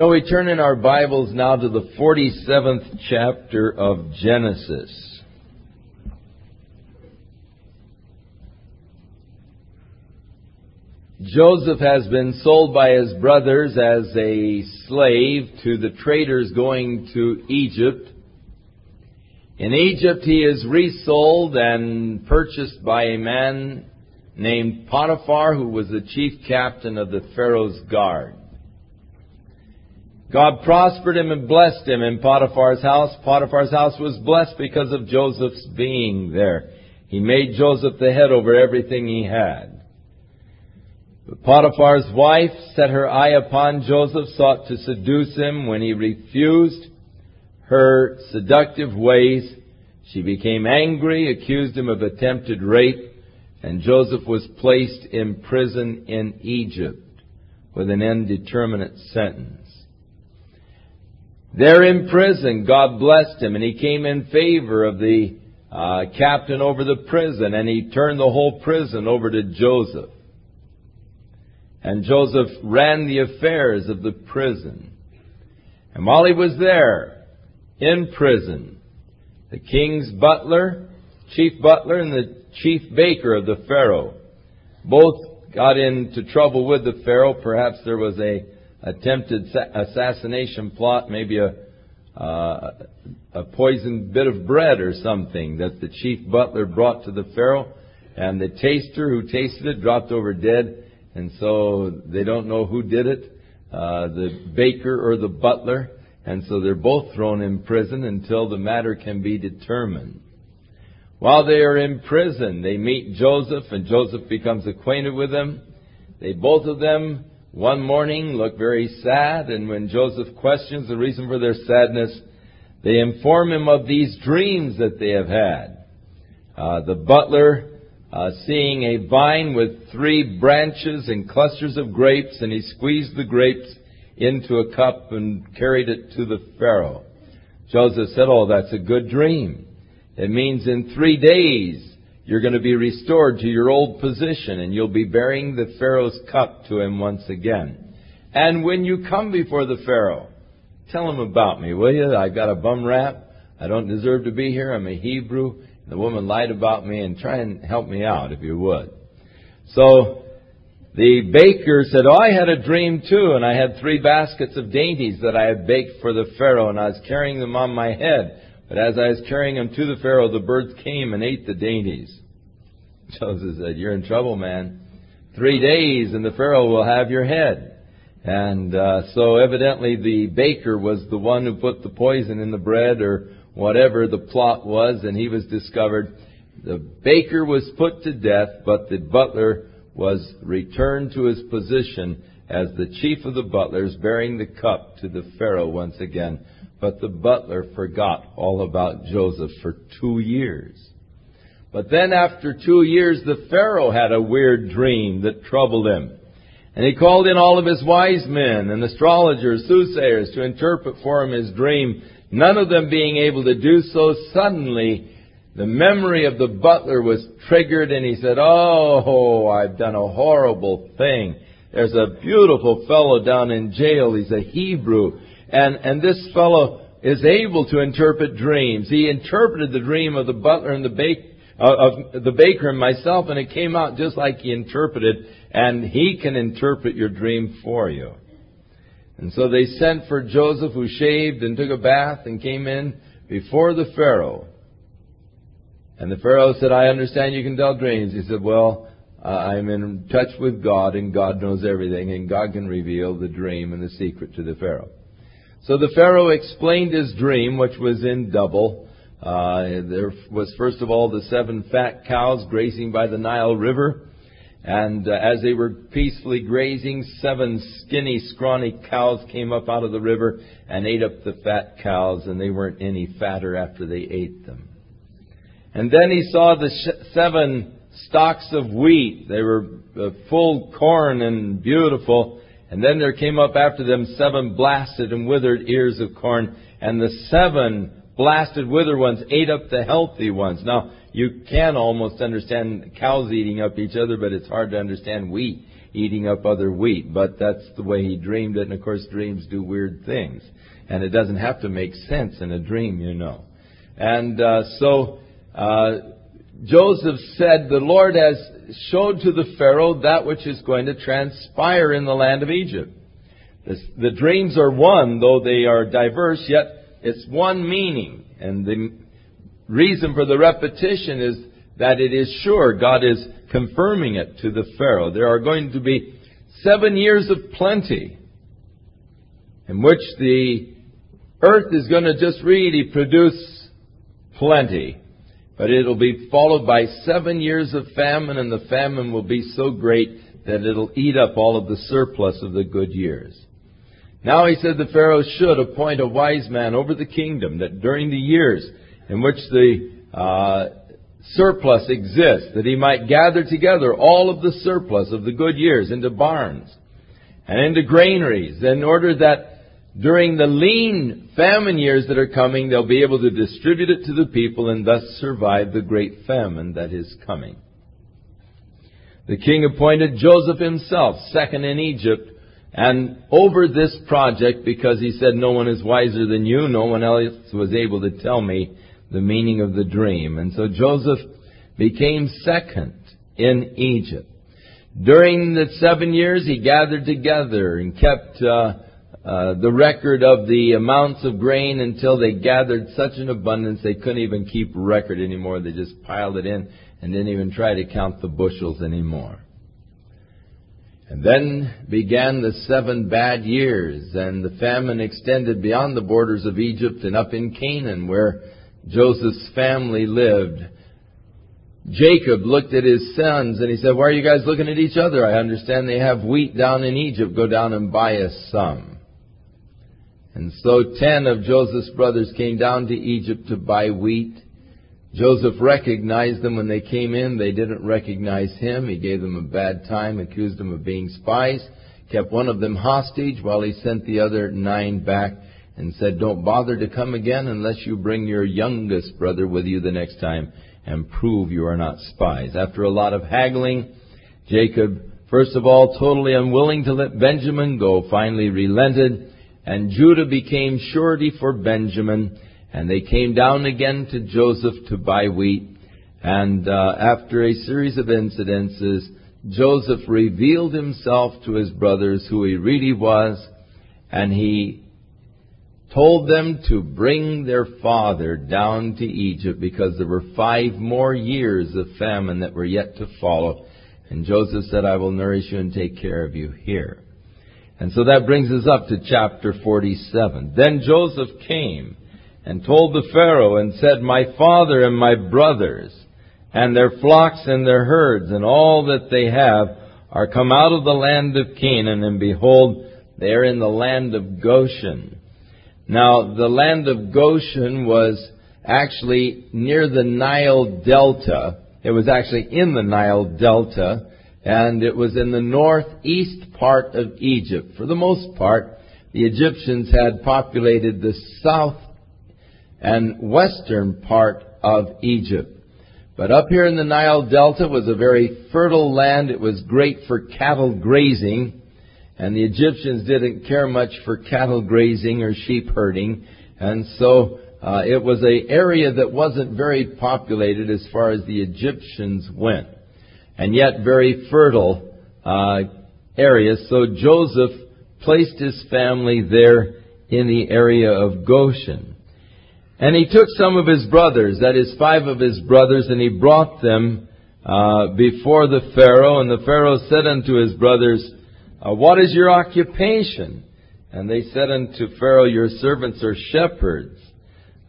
So we turn in our Bibles now to the 47th chapter of Genesis. Joseph has been sold by his brothers as a slave to the traders going to Egypt. In Egypt, he is resold and purchased by a man named Potiphar, who was the chief captain of the Pharaoh's guard. God prospered him and blessed him in Potiphar's house. Potiphar's house was blessed because of Joseph's being there. He made Joseph the head over everything he had. But Potiphar's wife set her eye upon Joseph, sought to seduce him. When he refused her seductive ways, she became angry, accused him of attempted rape, and Joseph was placed in prison in Egypt with an indeterminate sentence. There in prison, God blessed him, and he came in favor of the uh, captain over the prison, and he turned the whole prison over to Joseph. And Joseph ran the affairs of the prison. And while he was there, in prison, the king's butler, chief butler, and the chief baker of the Pharaoh both got into trouble with the Pharaoh. Perhaps there was a attempted assassination plot, maybe a uh, a poisoned bit of bread or something that the chief butler brought to the Pharaoh, and the taster who tasted it dropped over dead, and so they don't know who did it, uh, the baker or the butler, and so they're both thrown in prison until the matter can be determined. While they are in prison, they meet Joseph, and Joseph becomes acquainted with them. They both of them one morning look very sad, and when Joseph questions the reason for their sadness, they inform him of these dreams that they have had. Uh, the butler uh, seeing a vine with three branches and clusters of grapes, and he squeezed the grapes into a cup and carried it to the Pharaoh. Joseph said, Oh, that's a good dream. It means in three days you're going to be restored to your old position and you'll be bearing the Pharaoh's cup to him once again. And when you come before the Pharaoh, tell him about me, will you? I've got a bum rap. I don't deserve to be here. I'm a Hebrew. The woman lied about me and try and help me out if you would. So the baker said, Oh, I had a dream too, and I had three baskets of dainties that I had baked for the Pharaoh, and I was carrying them on my head. But as I was carrying him to the Pharaoh, the birds came and ate the dainties. Joseph said, You're in trouble, man. Three days and the Pharaoh will have your head. And uh, so evidently the baker was the one who put the poison in the bread or whatever the plot was, and he was discovered. The baker was put to death, but the butler was returned to his position as the chief of the butlers, bearing the cup to the Pharaoh once again. But the butler forgot all about Joseph for two years. But then after two years, the Pharaoh had a weird dream that troubled him. And he called in all of his wise men and astrologers, soothsayers to interpret for him his dream. None of them being able to do so, suddenly the memory of the butler was triggered and he said, Oh, I've done a horrible thing. There's a beautiful fellow down in jail. He's a Hebrew. And, and this fellow is able to interpret dreams. He interpreted the dream of the butler and the baker, of the baker and myself, and it came out just like he interpreted, and he can interpret your dream for you. And so they sent for Joseph, who shaved and took a bath and came in before the Pharaoh. And the Pharaoh said, I understand you can tell dreams. He said, Well, uh, I'm in touch with God, and God knows everything, and God can reveal the dream and the secret to the Pharaoh. So the Pharaoh explained his dream, which was in double. Uh, there was first of all the seven fat cows grazing by the Nile River. And uh, as they were peacefully grazing, seven skinny, scrawny cows came up out of the river and ate up the fat cows, and they weren't any fatter after they ate them. And then he saw the sh- seven stalks of wheat. They were uh, full corn and beautiful. And then there came up after them seven blasted and withered ears of corn, and the seven blasted withered ones ate up the healthy ones. Now, you can almost understand cows eating up each other, but it's hard to understand wheat eating up other wheat. But that's the way he dreamed it, and of course dreams do weird things. And it doesn't have to make sense in a dream, you know. And uh, so uh, Joseph said, The Lord has showed to the Pharaoh that which is going to transpire in the land of Egypt. The, dreams are one, though they are diverse, yet it's one meaning. And the reason for the repetition is that it is sure. God is confirming it to the Pharaoh. There are going to be seven years of plenty in which the earth is going to just really produce plenty. But it'll be followed by seven years of famine, and the famine will be so great that it'll eat up all of the surplus of the good years. Now he said the Pharaoh should appoint a wise man over the kingdom, that during the years in which the uh, surplus exists, that he might gather together all of the surplus of the good years into barns and into granaries, in order that during the lean famine years that are coming, they'll be able to distribute it to the people and thus survive the great famine that is coming. The king appointed Joseph himself, second in Egypt, and over this project, because he said, no one is wiser than you, no one else was able to tell me the meaning of the dream. And so Joseph became second in Egypt. During the seven years, he gathered together and kept uh, uh, the record of the amounts of grain until they gathered such an abundance they couldn't even keep record anymore. They just piled it in and didn't even try to count the bushels anymore. And then began the seven bad years, and the famine extended beyond the borders of Egypt and up in Canaan, where Joseph's family lived. Jacob looked at his sons and he said, Why are you guys looking at each other? I understand they have wheat down in Egypt. Go down and buy us some. And so ten of Joseph's brothers came down to Egypt to buy wheat. Joseph recognized them when they came in. They didn't recognize him. He gave them a bad time, accused them of being spies, kept one of them hostage while he sent the other nine back and said, Don't bother to come again unless you bring your youngest brother with you the next time and prove you are not spies. After a lot of haggling, Jacob, first of all, totally unwilling to let Benjamin go, finally relented, and Judah became surety for Benjamin and they came down again to Joseph to buy wheat. And uh, after a series of incidences, Joseph revealed himself to his brothers who he really was, and he told them to bring their father down to Egypt because there were five more years of famine that were yet to follow. And Joseph said, I will nourish you and take care of you here. And so that brings us up to chapter 47. Then Joseph came and told the Pharaoh and said, My father and my brothers and their flocks and their herds and all that they have are come out of the land of Canaan, and behold, they are in the land of Goshen. Now, the land of Goshen was actually near the Nile Delta. It was actually in the Nile Delta, and it was in the northeast part of Egypt. For the most part, the Egyptians had populated the south and western part of Egypt. But up here in the Nile Delta was a very fertile land. It was great for cattle grazing, and the Egyptians didn't care much for cattle grazing or sheep herding, and so uh, it was an area that wasn't very populated as far as the Egyptians went, and yet very fertile uh, area. So Joseph placed his family there in the area of Goshen. And he took some of his brothers, that is, five of his brothers, and he brought them uh, before the Pharaoh. And the Pharaoh said unto his brothers, uh, What is your occupation? And they said unto Pharaoh, Your servants are shepherds,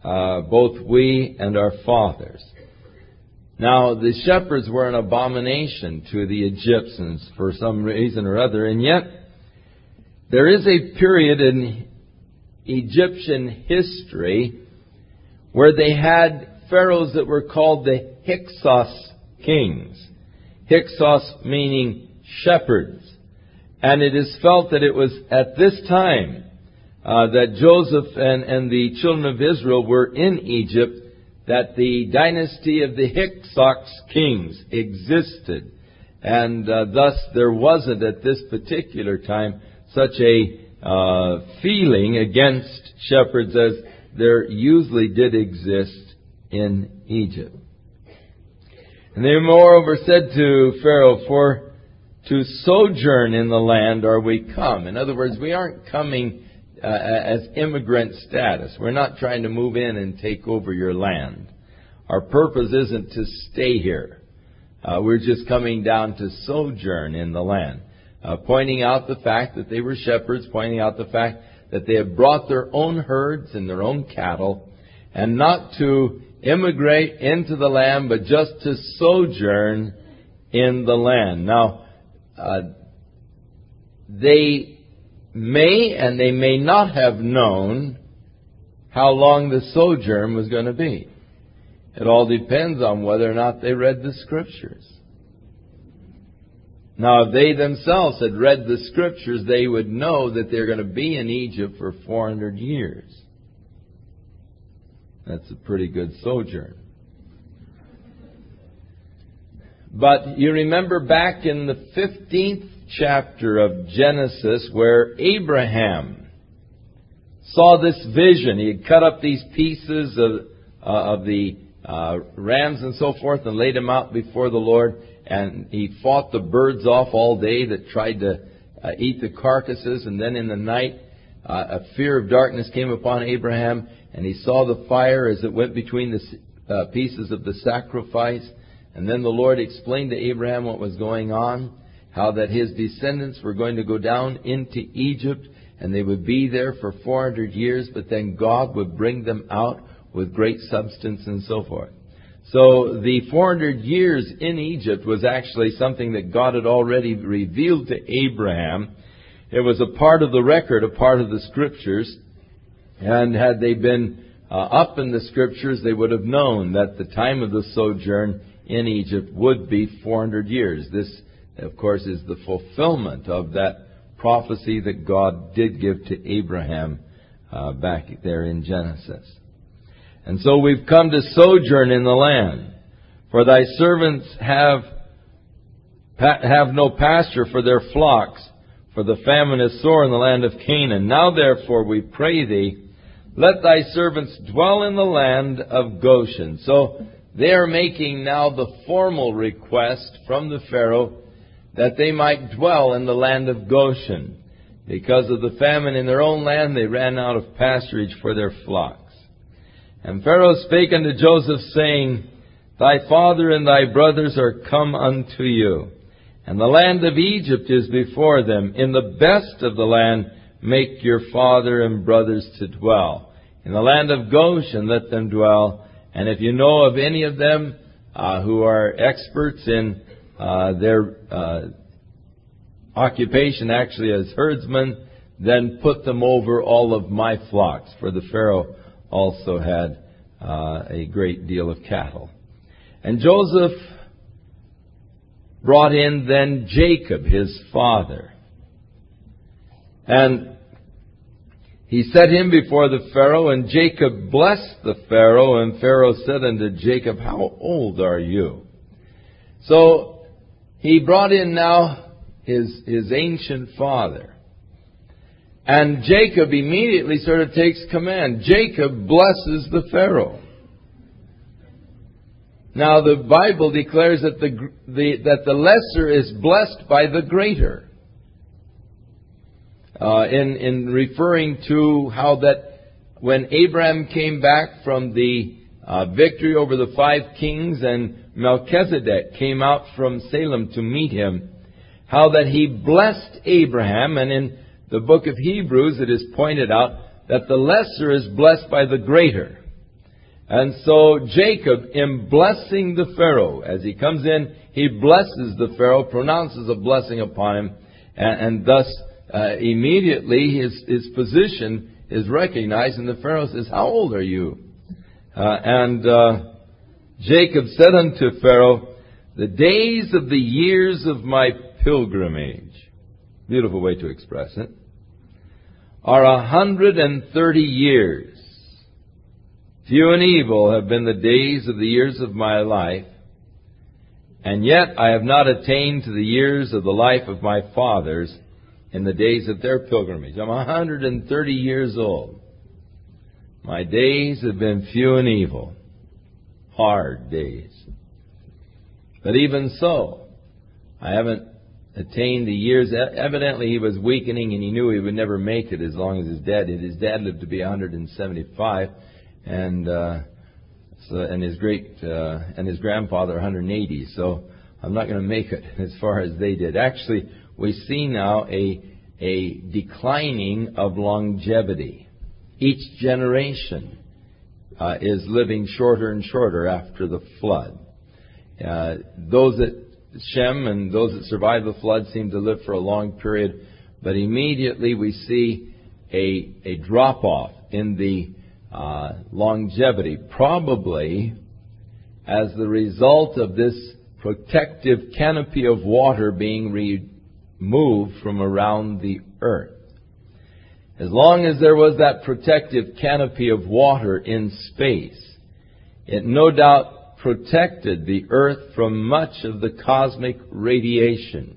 uh, both we and our fathers. Now, the shepherds were an abomination to the Egyptians for some reason or other, and yet there is a period in Egyptian history where they had pharaohs that were called the Hyksos kings. Hyksos meaning shepherds. And it is felt that it was at this time uh, that Joseph and, and the children of Israel were in Egypt that the dynasty of the Hyksos kings existed. And uh, thus there wasn't at this particular time such a uh, feeling against shepherds as there usually did exist in Egypt. And they moreover said to Pharaoh, For to sojourn in the land are we come. In other words, we aren't coming uh, as immigrant status. We're not trying to move in and take over your land. Our purpose isn't to stay here. Uh, we're just coming down to sojourn in the land. Uh, pointing out the fact that they were shepherds, pointing out the fact that they had brought their own herds and their own cattle, and not to immigrate into the land, but just to sojourn in the land. Now, uh, they may and they may not have known how long the sojourn was going to be. It all depends on whether or not they read the scriptures. Now, if they themselves had read the scriptures, they would know that they're going to be in Egypt for 400 years. That's a pretty good sojourn. But you remember back in the 15th chapter of Genesis where Abraham saw this vision. He had cut up these pieces of, uh, of the uh, rams and so forth and laid them out before the Lord. And he fought the birds off all day that tried to uh, eat the carcasses. And then in the night, uh, a fear of darkness came upon Abraham, and he saw the fire as it went between the uh, pieces of the sacrifice. And then the Lord explained to Abraham what was going on, how that his descendants were going to go down into Egypt, and they would be there for 400 years, but then God would bring them out with great substance and so forth. So the 400 years in Egypt was actually something that God had already revealed to Abraham. It was a part of the record, a part of the scriptures. And had they been uh, up in the scriptures, they would have known that the time of the sojourn in Egypt would be 400 years. This, of course, is the fulfillment of that prophecy that God did give to Abraham uh, back there in Genesis. And so we've come to sojourn in the land. For thy servants have, have no pasture for their flocks, for the famine is sore in the land of Canaan. Now therefore we pray thee, let thy servants dwell in the land of Goshen. So they are making now the formal request from the Pharaoh that they might dwell in the land of Goshen. Because of the famine in their own land, they ran out of pasturage for their flocks. And Pharaoh spake unto Joseph, saying, Thy father and thy brothers are come unto you, and the land of Egypt is before them. In the best of the land make your father and brothers to dwell. In the land of Goshen let them dwell. And if you know of any of them uh, who are experts in uh, their uh, occupation, actually as herdsmen, then put them over all of my flocks. For the Pharaoh also had uh, a great deal of cattle. And Joseph brought in then Jacob, his father. And he set him before the Pharaoh, and Jacob blessed the Pharaoh, and Pharaoh said unto Jacob, How old are you? So he brought in now his, his ancient father. And Jacob immediately sort of takes command. Jacob blesses the Pharaoh. Now the Bible declares that the, the that the lesser is blessed by the greater. Uh, in in referring to how that when Abraham came back from the uh, victory over the five kings and Melchizedek came out from Salem to meet him, how that he blessed Abraham, and in the book of Hebrews, it is pointed out that the lesser is blessed by the greater. And so Jacob, in blessing the Pharaoh, as he comes in, he blesses the Pharaoh, pronounces a blessing upon him, and, and thus uh, immediately his, his position is recognized, and the Pharaoh says, How old are you? Uh, and uh, Jacob said unto Pharaoh, The days of the years of my pilgrimage, beautiful way to express it, are a hundred and thirty years. Few and evil have been the days of the years of my life, And yet I have not attained to the years of the life of my fathers in the days of their pilgrimage. I'm a 130 years old. My days have been few and evil. Hard days. But even so, I haven't attained the years. Evidently, he was weakening and he knew he would never make it as long as his dad did. His dad lived to be 175, and uh, so, and his great uh, and his grandfather 180. So I'm not going to make it as far as they did. Actually, we see now a a declining of longevity. Each generation uh, is living shorter and shorter after the flood. Uh, those that Shem and those that survived the flood seem to live for a long period, but immediately we see a, a drop off in the uh, longevity, probably as the result of this protective canopy of water being removed from around the earth. As long as there was that protective canopy of water in space, it no doubt protected the earth from much of the cosmic radiation.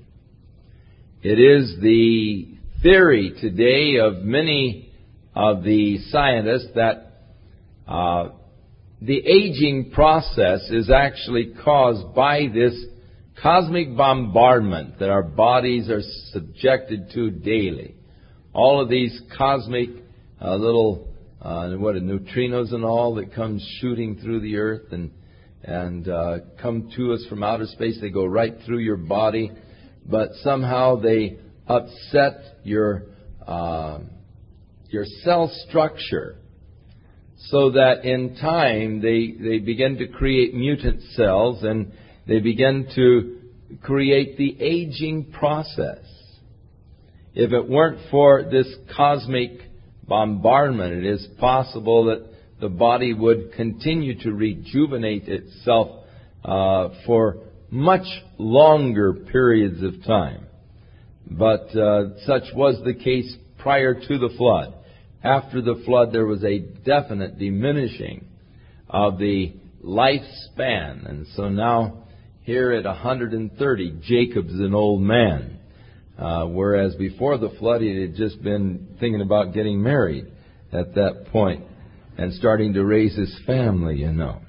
It is the theory today of many of the scientists that uh, the aging process is actually caused by this cosmic bombardment that our bodies are subjected to daily all of these cosmic uh, little uh, what neutrinos and all that come shooting through the earth and and uh, come to us from outer space. They go right through your body, but somehow they upset your uh, your cell structure, so that in time they they begin to create mutant cells and they begin to create the aging process. If it weren't for this cosmic bombardment, it is possible that the body would continue to rejuvenate itself uh, for much longer periods of time. But uh, such was the case prior to the flood. After the flood, there was a definite diminishing of the lifespan. And so now, here at 130, Jacob's an old man. Uh, whereas before the flood, he had just been thinking about getting married at that point and starting to raise his family, you know.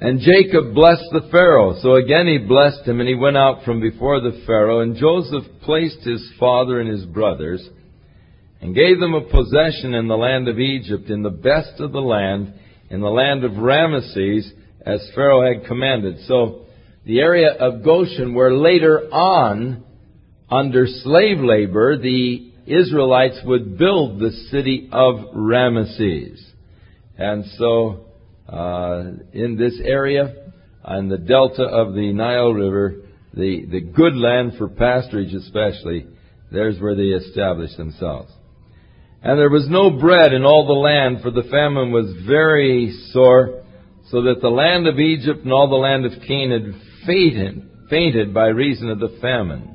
And Jacob blessed the Pharaoh. So again he blessed him, and he went out from before the Pharaoh. And Joseph placed his father and his brothers, and gave them a possession in the land of Egypt, in the best of the land, in the land of Ramesses, as Pharaoh had commanded. So the area of Goshen where later on, under slave labor, the Israelites would build the city of Ramesses. And so, uh, in this area, on the delta of the Nile River, the, the good land for pasturage especially, there's where they established themselves. And there was no bread in all the land, for the famine was very sore, so that the land of Egypt and all the land of Canaan fainted, fainted by reason of the famine.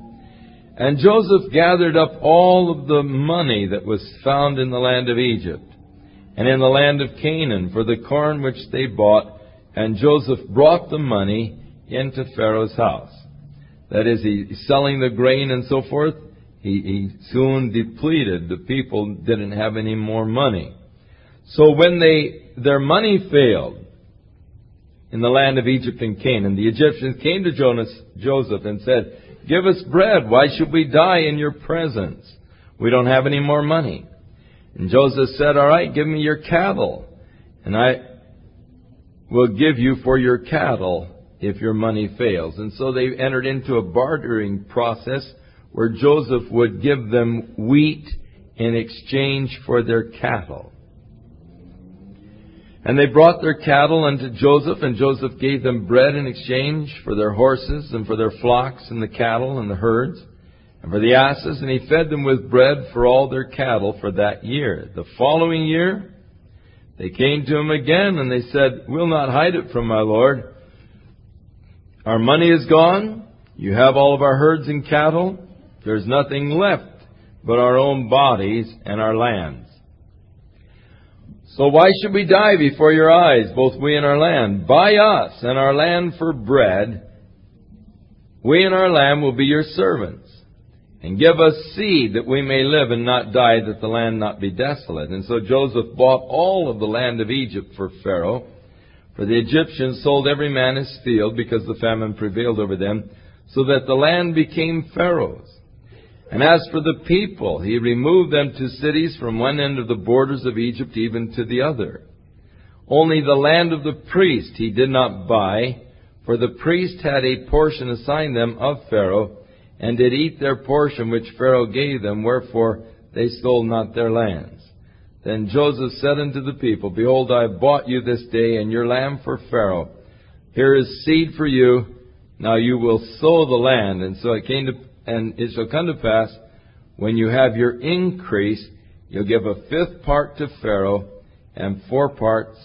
And Joseph gathered up all of the money that was found in the land of Egypt and in the land of Canaan for the corn which they bought, and Joseph brought the money into Pharaoh's house. That is, he selling the grain and so forth. He, he soon depleted. The people didn't have any more money. So when they their money failed, in the land of Egypt and Canaan. The Egyptians came to Jonas, Joseph and said, Give us bread. Why should we die in your presence? We don't have any more money. And Joseph said, All right, give me your cattle, and I will give you for your cattle if your money fails. And so they entered into a bartering process where Joseph would give them wheat in exchange for their cattle. And they brought their cattle unto Joseph, and Joseph gave them bread in exchange for their horses, and for their flocks, and the cattle, and the herds, and for the asses, and he fed them with bread for all their cattle for that year. The following year, they came to him again, and they said, We'll not hide it from my Lord. Our money is gone. You have all of our herds and cattle. There's nothing left but our own bodies and our lands. So why should we die before your eyes, both we and our land? Buy us and our land for bread. We and our land will be your servants. And give us seed that we may live and not die, that the land not be desolate. And so Joseph bought all of the land of Egypt for Pharaoh. For the Egyptians sold every man his field because the famine prevailed over them, so that the land became Pharaoh's. And as for the people, he removed them to cities from one end of the borders of Egypt even to the other. Only the land of the priest he did not buy, for the priest had a portion assigned them of Pharaoh, and did eat their portion which Pharaoh gave them, wherefore they stole not their lands. Then Joseph said unto the people, Behold, I have bought you this day and your land for Pharaoh. Here is seed for you. Now you will sow the land. And so it came to and it shall come to pass, when you have your increase, you'll give a fifth part to Pharaoh, and four parts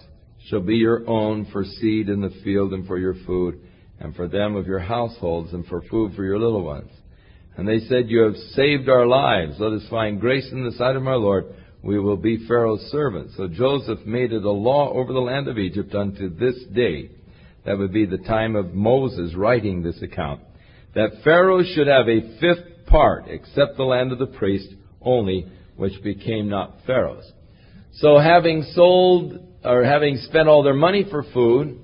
shall be your own for seed in the field and for your food, and for them of your households, and for food for your little ones. And they said, You have saved our lives. Let us find grace in the sight of our Lord. We will be Pharaoh's servants. So Joseph made it a law over the land of Egypt unto this day. That would be the time of Moses writing this account that Pharaoh should have a fifth part, except the land of the priest only, which became not Pharaoh's. So having sold, or having spent all their money for food,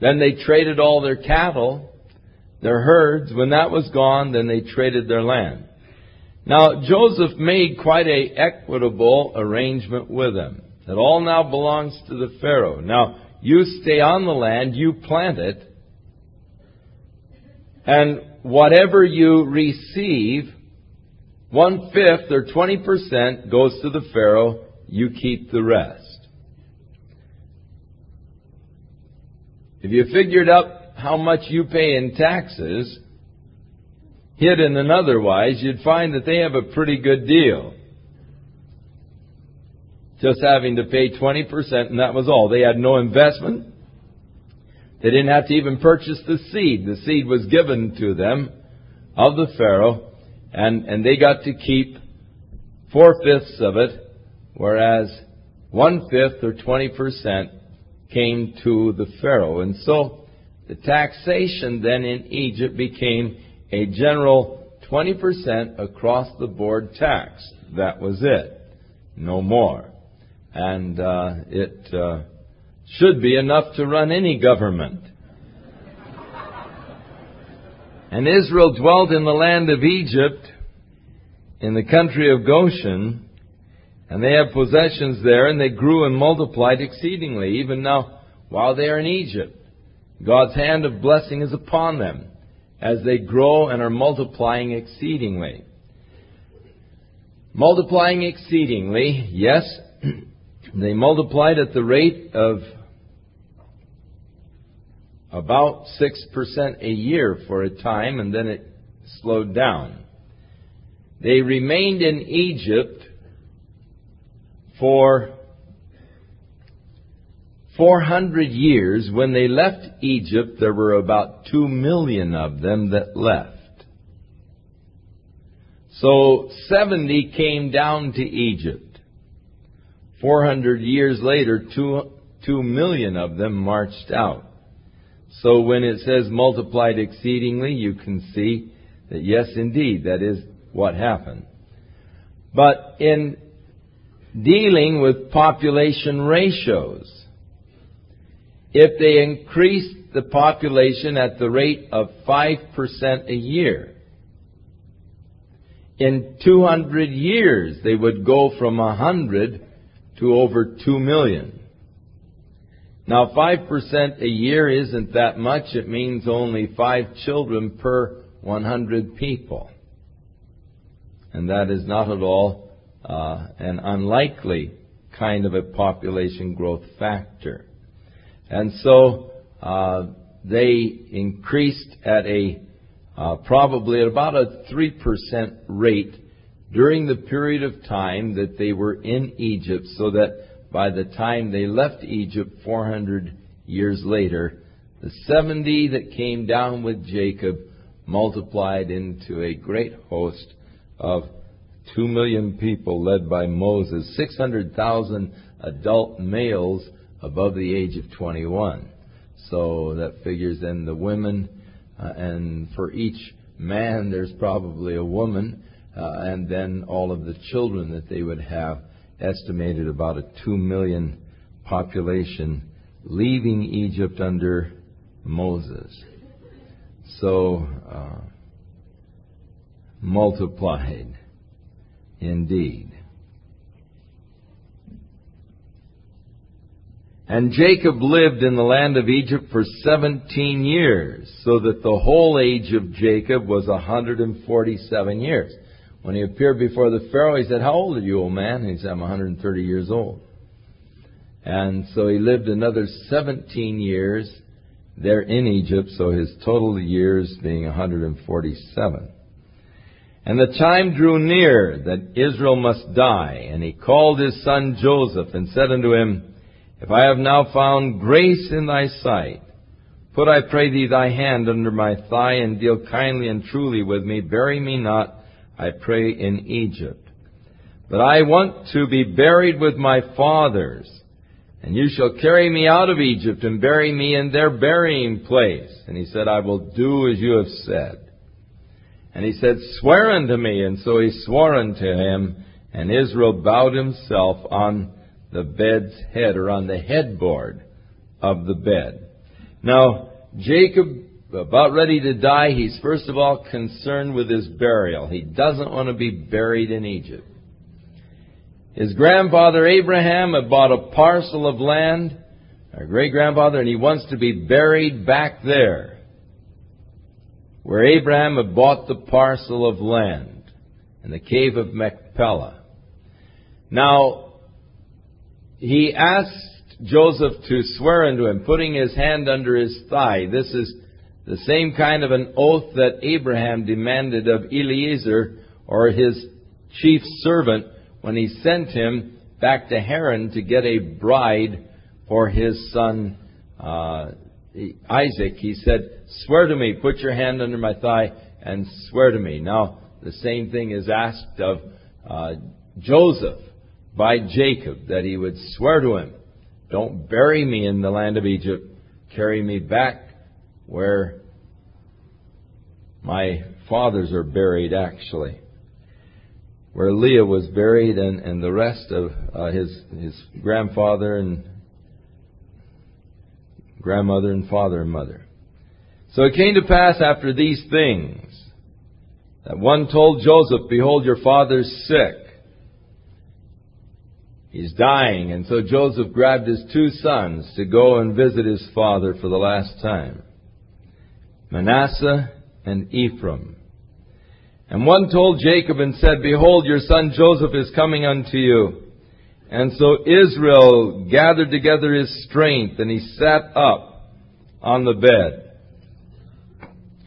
then they traded all their cattle, their herds. When that was gone, then they traded their land. Now, Joseph made quite a equitable arrangement with them. It all now belongs to the Pharaoh. Now, you stay on the land, you plant it, and whatever you receive, one fifth or 20% goes to the Pharaoh, you keep the rest. If you figured up how much you pay in taxes, hidden and otherwise, you'd find that they have a pretty good deal. Just having to pay 20% and that was all. They had no investment. They didn't have to even purchase the seed. The seed was given to them of the Pharaoh, and, and they got to keep four fifths of it, whereas one fifth or twenty percent came to the Pharaoh. And so the taxation then in Egypt became a general 20% across the board tax. That was it. No more. And uh, it uh, should be enough to run any government. And Israel dwelt in the land of Egypt, in the country of Goshen, and they had possessions there, and they grew and multiplied exceedingly, even now while they are in Egypt. God's hand of blessing is upon them as they grow and are multiplying exceedingly. Multiplying exceedingly, yes, they multiplied at the rate of about 6% a year for a time, and then it slowed down. They remained in Egypt for 400 years. When they left Egypt, there were about 2 million of them that left. So 70 came down to Egypt. 400 years later, 2, 2 million of them marched out. So when it says multiplied exceedingly, you can see that yes, indeed, that is what happened. But in dealing with population ratios, if they increased the population at the rate of 5% a year, in 200 years they would go from 100 to over 2 million. Now, 5% a year isn't that much. It means only five children per 100 people. And that is not at all uh, an unlikely kind of a population growth factor. And so uh, they increased at a uh, probably at about a 3% rate during the period of time that they were in Egypt so that by the time they left Egypt 400 years later, the 70 that came down with Jacob multiplied into a great host of Two million people led by Moses, 600,000 adult males above the age of 21. So that figures in the women, uh, and for each man there's probably a woman, uh, and then all of the children that they would have, estimated about a 2 million population leaving Egypt under Moses. So, uh, multiplied indeed. And Jacob lived in the land of Egypt for 17 years, so that the whole age of Jacob was 147 years. When he appeared before the Pharaoh, he said, How old are you, old man? And he said, I'm 130 years old. And so he lived another 17 years there in Egypt, so his total years being 147. And the time drew near that Israel must die, and he called his son Joseph and said unto him, if I have now found grace in thy sight, put, I pray thee, thy hand under my thigh, and deal kindly and truly with me. Bury me not, I pray, in Egypt. But I want to be buried with my fathers, and you shall carry me out of Egypt and bury me in their burying place. And he said, I will do as you have said. And he said, Swear unto me. And so he swore unto him, and Israel bowed himself on the bed's head or on the headboard of the bed. Now, Jacob, about ready to die, he's first of all concerned with his burial. He doesn't want to be buried in Egypt. His grandfather Abraham had bought a parcel of land, our great grandfather, and he wants to be buried back there, where Abraham had bought the parcel of land in the cave of Machpelah. Now, he asked Joseph to swear unto him, putting his hand under his thigh. This is the same kind of an oath that Abraham demanded of Eliezer, or his chief servant, when he sent him back to Haran to get a bride for his son uh, Isaac. He said, Swear to me, put your hand under my thigh, and swear to me. Now, the same thing is asked of uh, Joseph by Jacob that he would swear to him, Don't bury me in the land of Egypt, carry me back where my fathers are buried, actually. Where Leah was buried and, and the rest of uh, his, his grandfather and grandmother and father and mother. So it came to pass after these things that one told Joseph, Behold, your father's sick. He's dying, and so Joseph grabbed his two sons to go and visit his father for the last time Manasseh and Ephraim. And one told Jacob and said, Behold, your son Joseph is coming unto you. And so Israel gathered together his strength, and he sat up on the bed.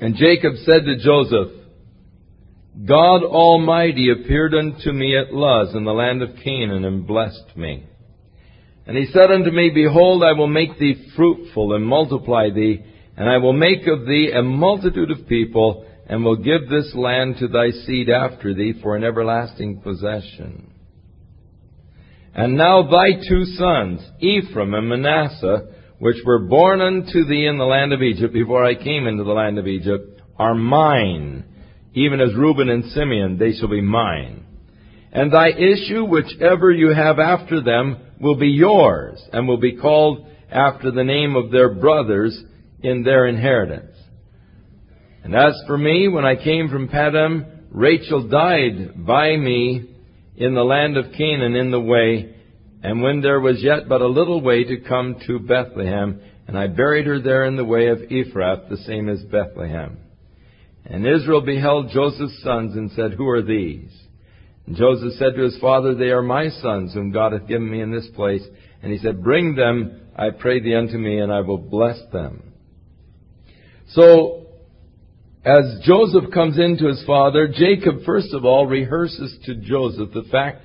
And Jacob said to Joseph, God Almighty appeared unto me at Luz in the land of Canaan and blessed me. And he said unto me, Behold, I will make thee fruitful and multiply thee, and I will make of thee a multitude of people, and will give this land to thy seed after thee for an everlasting possession. And now thy two sons, Ephraim and Manasseh, which were born unto thee in the land of Egypt before I came into the land of Egypt, are mine even as Reuben and Simeon, they shall be mine. And thy issue, whichever you have after them, will be yours, and will be called after the name of their brothers in their inheritance. And as for me, when I came from Padan, Rachel died by me in the land of Canaan in the way, and when there was yet but a little way to come to Bethlehem, and I buried her there in the way of Ephrath, the same as Bethlehem. And Israel beheld Joseph's sons and said, Who are these? And Joseph said to his father, They are my sons, whom God hath given me in this place. And he said, Bring them, I pray thee, unto me, and I will bless them. So, as Joseph comes into his father, Jacob, first of all, rehearses to Joseph the fact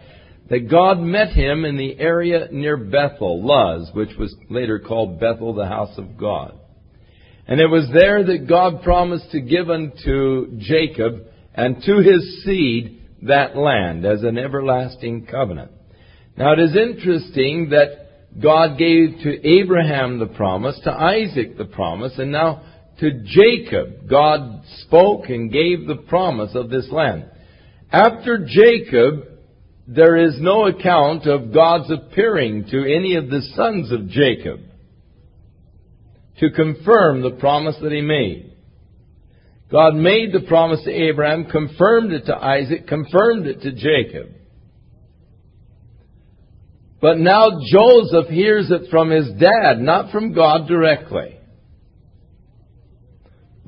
that God met him in the area near Bethel, Luz, which was later called Bethel, the house of God. And it was there that God promised to give unto Jacob and to his seed that land as an everlasting covenant. Now it is interesting that God gave to Abraham the promise, to Isaac the promise, and now to Jacob, God spoke and gave the promise of this land. After Jacob, there is no account of God's appearing to any of the sons of Jacob to confirm the promise that he made. God made the promise to Abraham, confirmed it to Isaac, confirmed it to Jacob. But now Joseph hears it from his dad, not from God directly.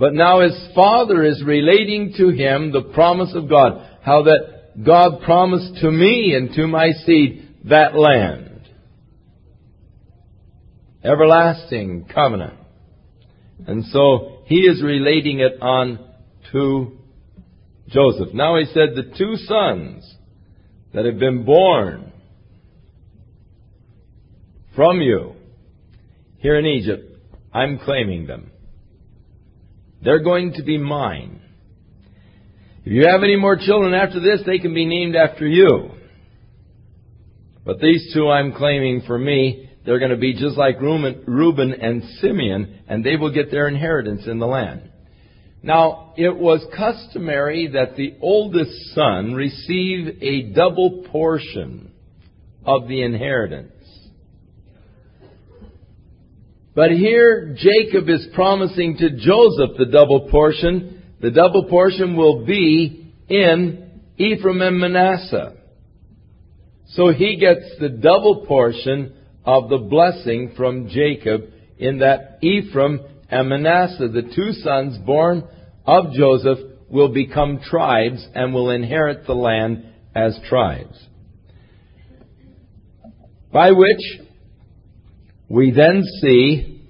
But now his father is relating to him the promise of God. How that God promised to me and to my seed that land. Everlasting covenant. And so he is relating it on to Joseph. Now he said the two sons that have been born from you here in Egypt, I'm claiming them. They're going to be mine. If you have any more children after this, they can be named after you. But these two I'm claiming for me, they're going to be just like Reuben and Simeon, and they will get their inheritance in the land. Now, it was customary that the oldest son receive a double portion of the inheritance. But here Jacob is promising to Joseph the double portion. The double portion will be in Ephraim and Manasseh. So he gets the double portion of the blessing from Jacob in that Ephraim and Manasseh, the two sons born of Joseph, will become tribes and will inherit the land as tribes. By which we then see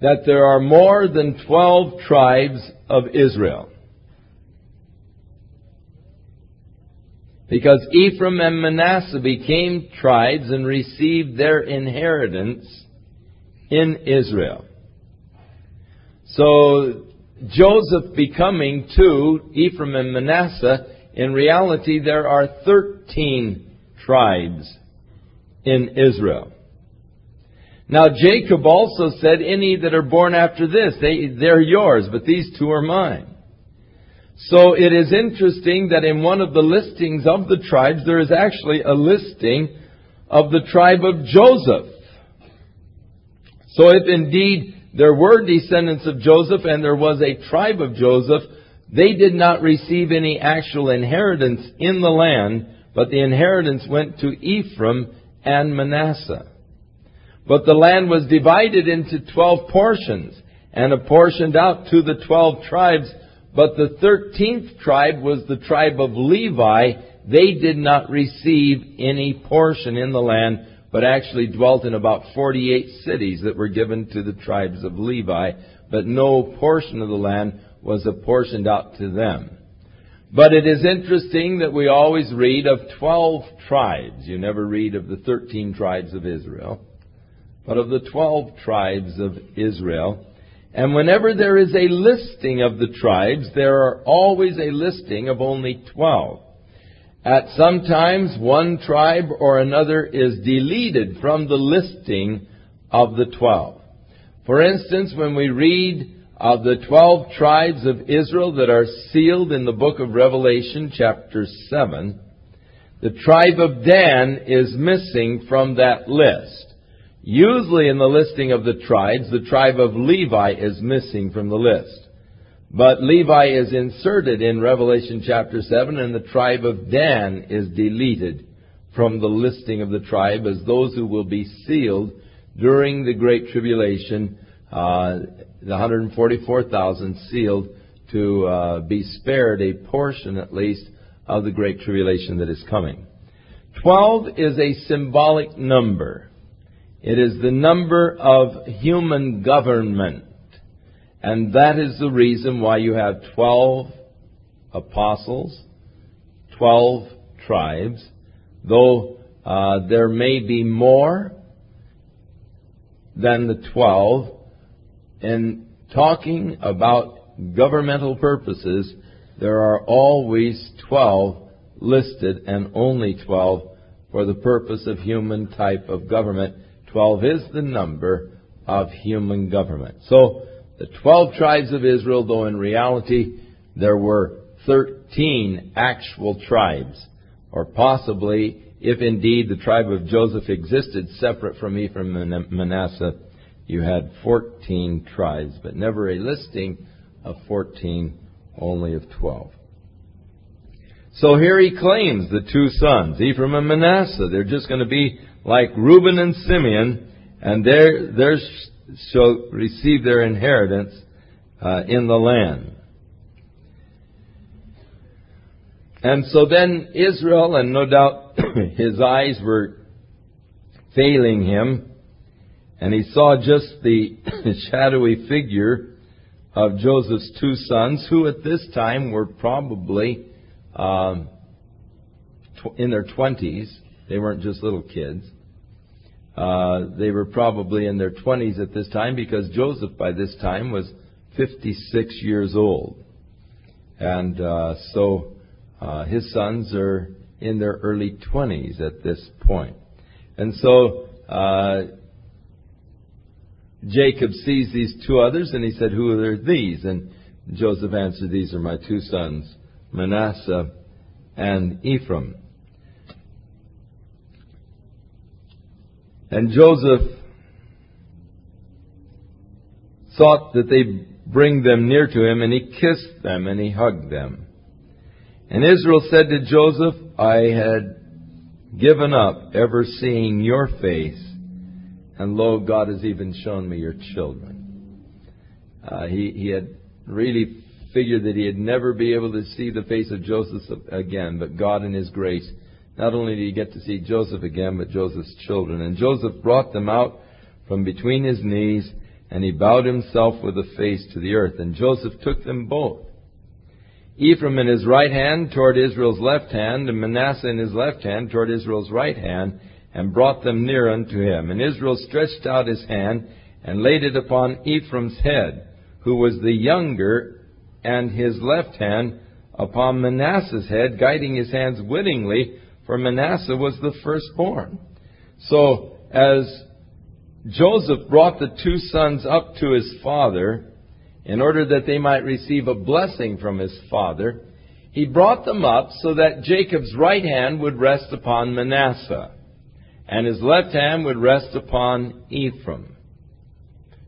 that there are more than 12 tribes of Israel. Because Ephraim and Manasseh became tribes and received their inheritance in Israel. So, Joseph becoming two, Ephraim and Manasseh, in reality there are 13 tribes in Israel. Now Jacob also said, any that are born after this, they, they're yours, but these two are mine. So it is interesting that in one of the listings of the tribes, there is actually a listing of the tribe of Joseph. So if indeed there were descendants of Joseph and there was a tribe of Joseph, they did not receive any actual inheritance in the land, but the inheritance went to Ephraim and Manasseh. But the land was divided into twelve portions and apportioned out to the twelve tribes. But the thirteenth tribe was the tribe of Levi. They did not receive any portion in the land, but actually dwelt in about 48 cities that were given to the tribes of Levi, but no portion of the land was apportioned out to them. But it is interesting that we always read of 12 tribes. You never read of the 13 tribes of Israel but of the twelve tribes of Israel. And whenever there is a listing of the tribes, there are always a listing of only twelve. At some times, one tribe or another is deleted from the listing of the twelve. For instance, when we read of the twelve tribes of Israel that are sealed in the book of Revelation, chapter 7, the tribe of Dan is missing from that list. Usually in the listing of the tribes, the tribe of Levi is missing from the list. But Levi is inserted in Revelation chapter 7 and the tribe of Dan is deleted from the listing of the tribe as those who will be sealed during the Great Tribulation, uh, the 144,000 sealed to uh, be spared a portion at least of the Great Tribulation that is coming. Twelve is a symbolic number. It is the number of human government. And that is the reason why you have 12 apostles, 12 tribes, though uh, there may be more than the 12 in talking about governmental purposes, there are always 12 listed and only 12 for the purpose of human type of government. 12 is the number of human government. So, the 12 tribes of Israel, though in reality there were 13 actual tribes, or possibly, if indeed the tribe of Joseph existed separate from Ephraim and Manasseh, you had 14 tribes, but never a listing of 14, only of 12. So here he claims the two sons, Ephraim and Manasseh. They're just going to be like Reuben and Simeon, and they they shall receive their inheritance uh, in the land. And so then Israel, and no doubt his eyes were failing him, and he saw just the shadowy figure of Joseph's two sons, who at this time were probably um, in their 20s. They weren't just little kids. Uh, they were probably in their 20s at this time because Joseph by this time was 56 years old. And uh, so uh, his sons are in their early 20s at this point. And so uh, Jacob sees these two others and he said, Who are these? And Joseph answered, These are my two sons, Manasseh and Ephraim. And Joseph thought that they bring them near to him, and he kissed them and he hugged them. And Israel said to Joseph, I had given up ever seeing your face, and lo, God has even shown me your children. Uh, he, he had really figured that he would never be able to see the face of Joseph again, but God in his grace, not only did he get to see Joseph again, but Joseph's children. And Joseph brought them out from between his knees, and he bowed himself with a face to the earth. And Joseph took them both Ephraim in his right hand toward Israel's left hand, and Manasseh in his left hand toward Israel's right hand, and brought them near unto him. And Israel stretched out his hand, and laid it upon Ephraim's head, who was the younger, and his left hand upon Manasseh's head, guiding his hands wittingly, for Manasseh was the firstborn. So, as Joseph brought the two sons up to his father, in order that they might receive a blessing from his father, he brought them up so that Jacob's right hand would rest upon Manasseh, and his left hand would rest upon Ephraim.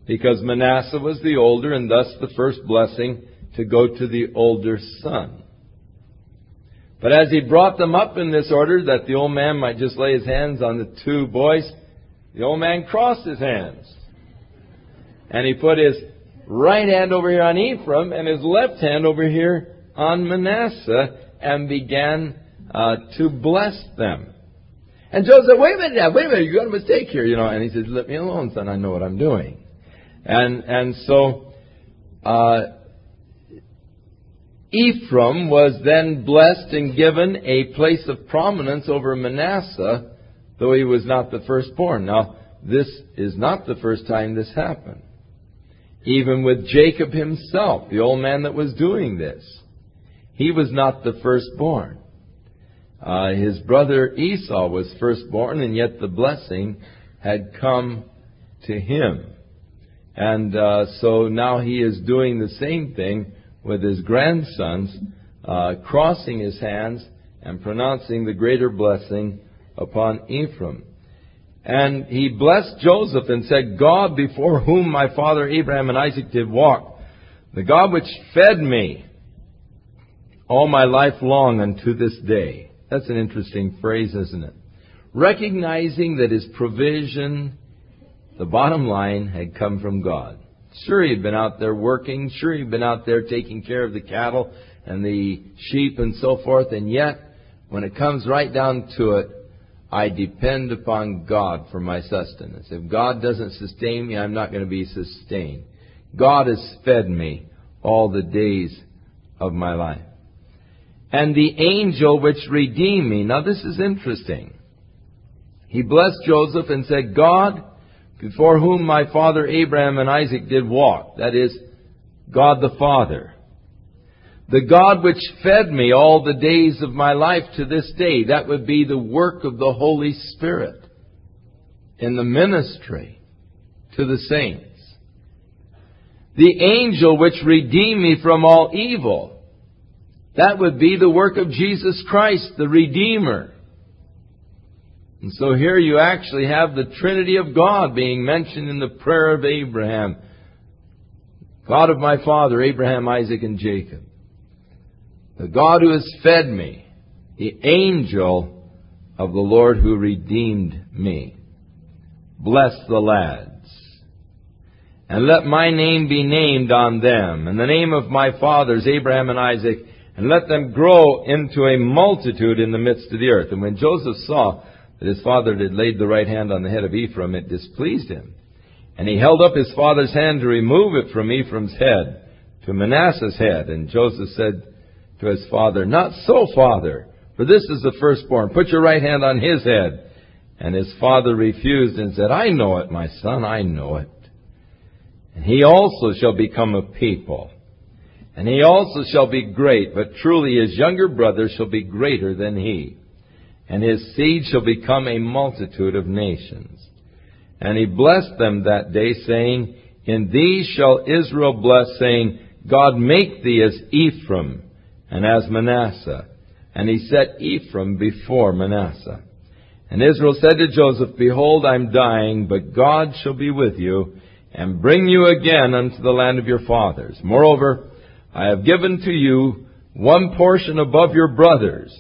Because Manasseh was the older, and thus the first blessing to go to the older son. But as he brought them up in this order, that the old man might just lay his hands on the two boys, the old man crossed his hands. And he put his right hand over here on Ephraim and his left hand over here on Manasseh and began uh, to bless them. And Joseph said, wait a minute now, wait a minute, you got a mistake here, you know. And he says, let me alone, son, I know what I'm doing. And, and so, uh, Ephraim was then blessed and given a place of prominence over Manasseh, though he was not the firstborn. Now, this is not the first time this happened. Even with Jacob himself, the old man that was doing this. He was not the firstborn. Uh, his brother Esau was firstborn, and yet the blessing had come to him. And uh, so now he is doing the same thing with his grandsons, uh, crossing his hands and pronouncing the greater blessing upon Ephraim. And he blessed Joseph and said, God before whom my father Abraham and Isaac did walk, the God which fed me all my life long unto this day. That's an interesting phrase, isn't it? Recognizing that his provision, the bottom line, had come from God. Sure, he'd been out there working. Sure, he'd been out there taking care of the cattle and the sheep and so forth. And yet, when it comes right down to it, I depend upon God for my sustenance. If God doesn't sustain me, I'm not going to be sustained. God has fed me all the days of my life. And the angel which redeemed me. Now this is interesting. He blessed Joseph and said, God, before whom my father Abraham and Isaac did walk, that is, God the Father, The God which fed me all the days of my life to this day, that would be the work of the Holy Spirit in the ministry to the saints. The angel which redeemed me from all evil, that would be the work of Jesus Christ, the Redeemer. And so here you actually have the Trinity of God being mentioned in the prayer of Abraham. God of my father, Abraham, Isaac, and Jacob. The God who has fed me, the angel of the Lord who redeemed me. Bless the lads. And let my name be named on them, and the name of my fathers, Abraham and Isaac, and let them grow into a multitude in the midst of the earth. And when Joseph saw that his father had laid the right hand on the head of Ephraim, it displeased him. And he held up his father's hand to remove it from Ephraim's head to Manasseh's head. And Joseph said to his father, Not so, father, for this is the firstborn. Put your right hand on his head. And his father refused and said, I know it, my son, I know it. And he also shall become a people. And he also shall be great, but truly his younger brother shall be greater than he and his seed shall become a multitude of nations. And he blessed them that day, saying, In thee shall Israel bless, saying, God make thee as Ephraim and as Manasseh. And he set Ephraim before Manasseh. And Israel said to Joseph, Behold, I am dying, but God shall be with you, and bring you again unto the land of your fathers. Moreover, I have given to you one portion above your brothers,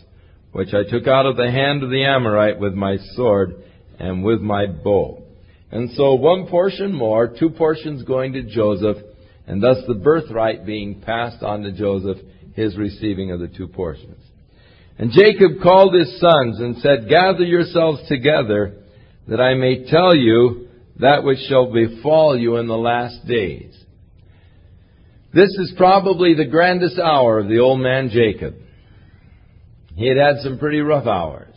which I took out of the hand of the Amorite with my sword and with my bow. And so one portion more, two portions going to Joseph, and thus the birthright being passed on to Joseph, his receiving of the two portions. And Jacob called his sons and said, Gather yourselves together, that I may tell you that which shall befall you in the last days. This is probably the grandest hour of the old man Jacob. He had had some pretty rough hours.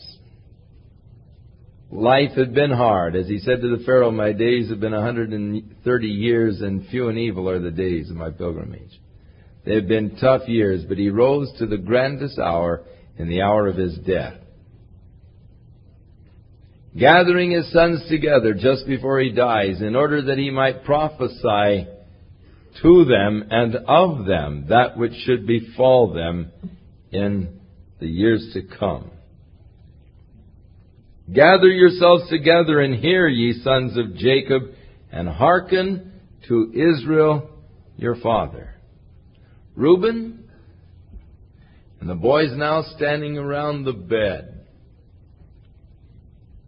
Life had been hard. As he said to the Pharaoh, My days have been 130 years, and few and evil are the days of my pilgrimage. They have been tough years, but he rose to the grandest hour in the hour of his death. Gathering his sons together just before he dies, in order that he might prophesy to them and of them that which should befall them in the years to come. Gather yourselves together and hear, ye sons of Jacob, and hearken to Israel your father. Reuben and the boys now standing around the bed,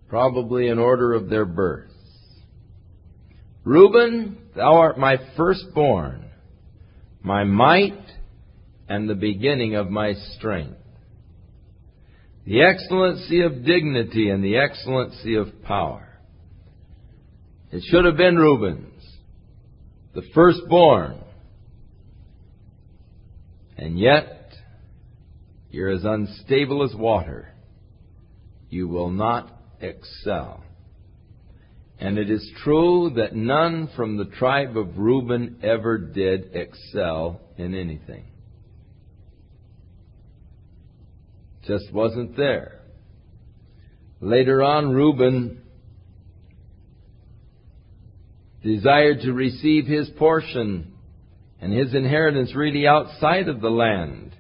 probably in order of their births. Reuben, thou art my firstborn, my might, and the beginning of my strength the excellency of dignity and the excellency of power. It should have been Reuben's, the firstborn. And yet, you're as unstable as water. You will not excel. And it is true that none from the tribe of Reuben ever did excel in anything. Just wasn't there. Later on, Reuben desired to receive his portion and his inheritance really outside of the land.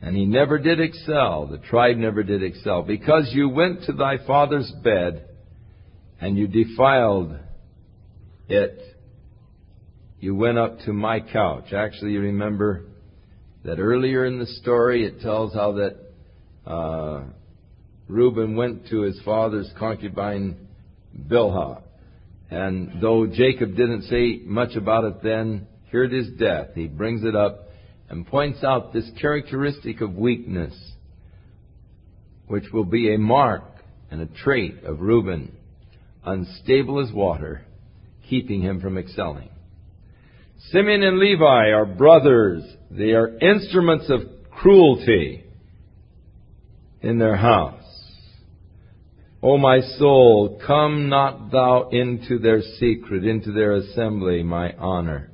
And he never did excel. The tribe never did excel. Because you went to thy father's bed and you defiled it, you went up to my couch. Actually, you remember that earlier in the story it tells how that uh, Reuben went to his father's concubine Bilhah. And though Jacob didn't say much about it then, here it is death. He brings it up and points out this characteristic of weakness, which will be a mark and a trait of Reuben, unstable as water, keeping him from excelling. Simeon and Levi are brothers. They are instruments of cruelty in their house. O my soul, come not thou into their secret, into their assembly, my honor.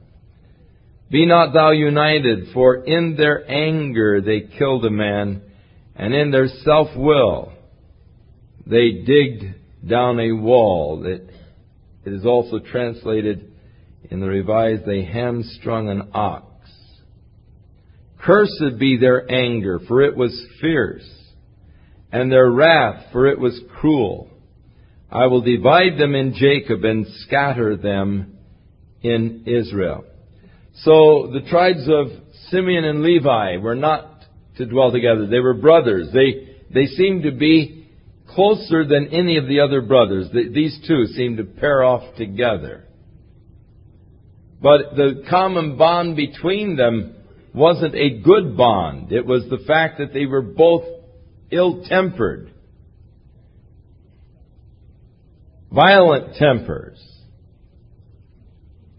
Be not thou united, for in their anger they killed a man, and in their self-will they digged down a wall. It, it is also translated in the Revised, they hamstrung an ox. Cursed be their anger, for it was fierce, and their wrath, for it was cruel. I will divide them in Jacob and scatter them in Israel. So the tribes of Simeon and Levi were not to dwell together. They were brothers. They, they seemed to be closer than any of the other brothers. These two seemed to pair off together. But the common bond between them wasn't a good bond. It was the fact that they were both ill-tempered, violent tempers.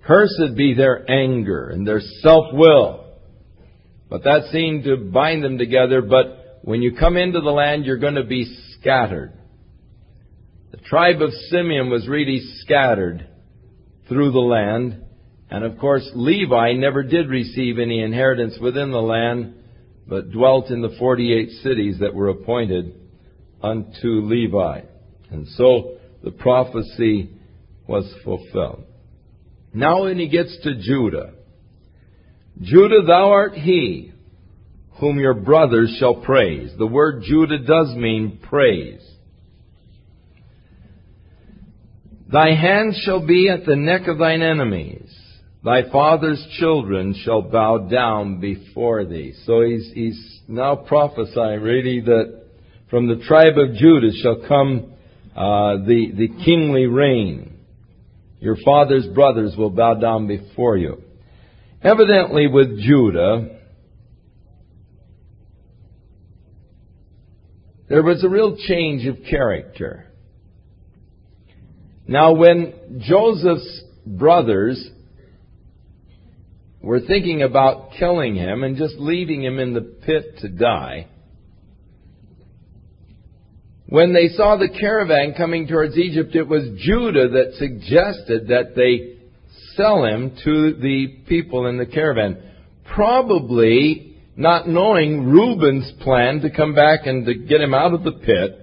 Cursed be their anger and their self-will. But that seemed to bind them together, but when you come into the land, you're going to be scattered. The tribe of Simeon was really scattered through the land. And of course, Levi never did receive any inheritance within the land, but dwelt in the 48 cities that were appointed unto Levi. And so the prophecy was fulfilled. Now when he gets to Judah, Judah, thou art he whom your brothers shall praise. The word Judah does mean praise. Thy hand shall be at the neck of thine enemies. Thy father's children shall bow down before thee. So he's, he's now prophesying really that from the tribe of Judah shall come uh, the, the kingly reign. Your father's brothers will bow down before you. Evidently with Judah, there was a real change of character. Now when Joseph's brothers were thinking about killing him and just leaving him in the pit to die. When they saw the caravan coming towards Egypt, it was Judah that suggested that they sell him to the people in the caravan. Probably not knowing Reuben's plan to come back and to get him out of the pit.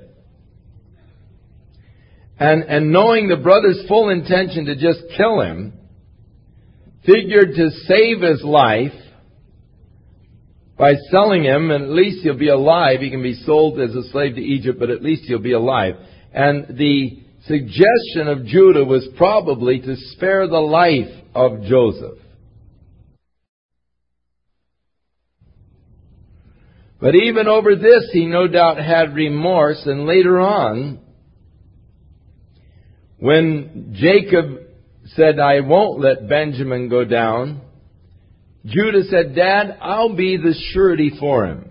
And, and knowing the brother's full intention to just kill him, figured to save his life by selling him, and at least he'll be alive. He can be sold as a slave to Egypt, but at least he'll be alive. And the suggestion of Judah was probably to spare the life of Joseph. But even over this, he no doubt had remorse, and later on, when Jacob said, I won't let Benjamin go down, Judah said, Dad, I'll be the surety for him.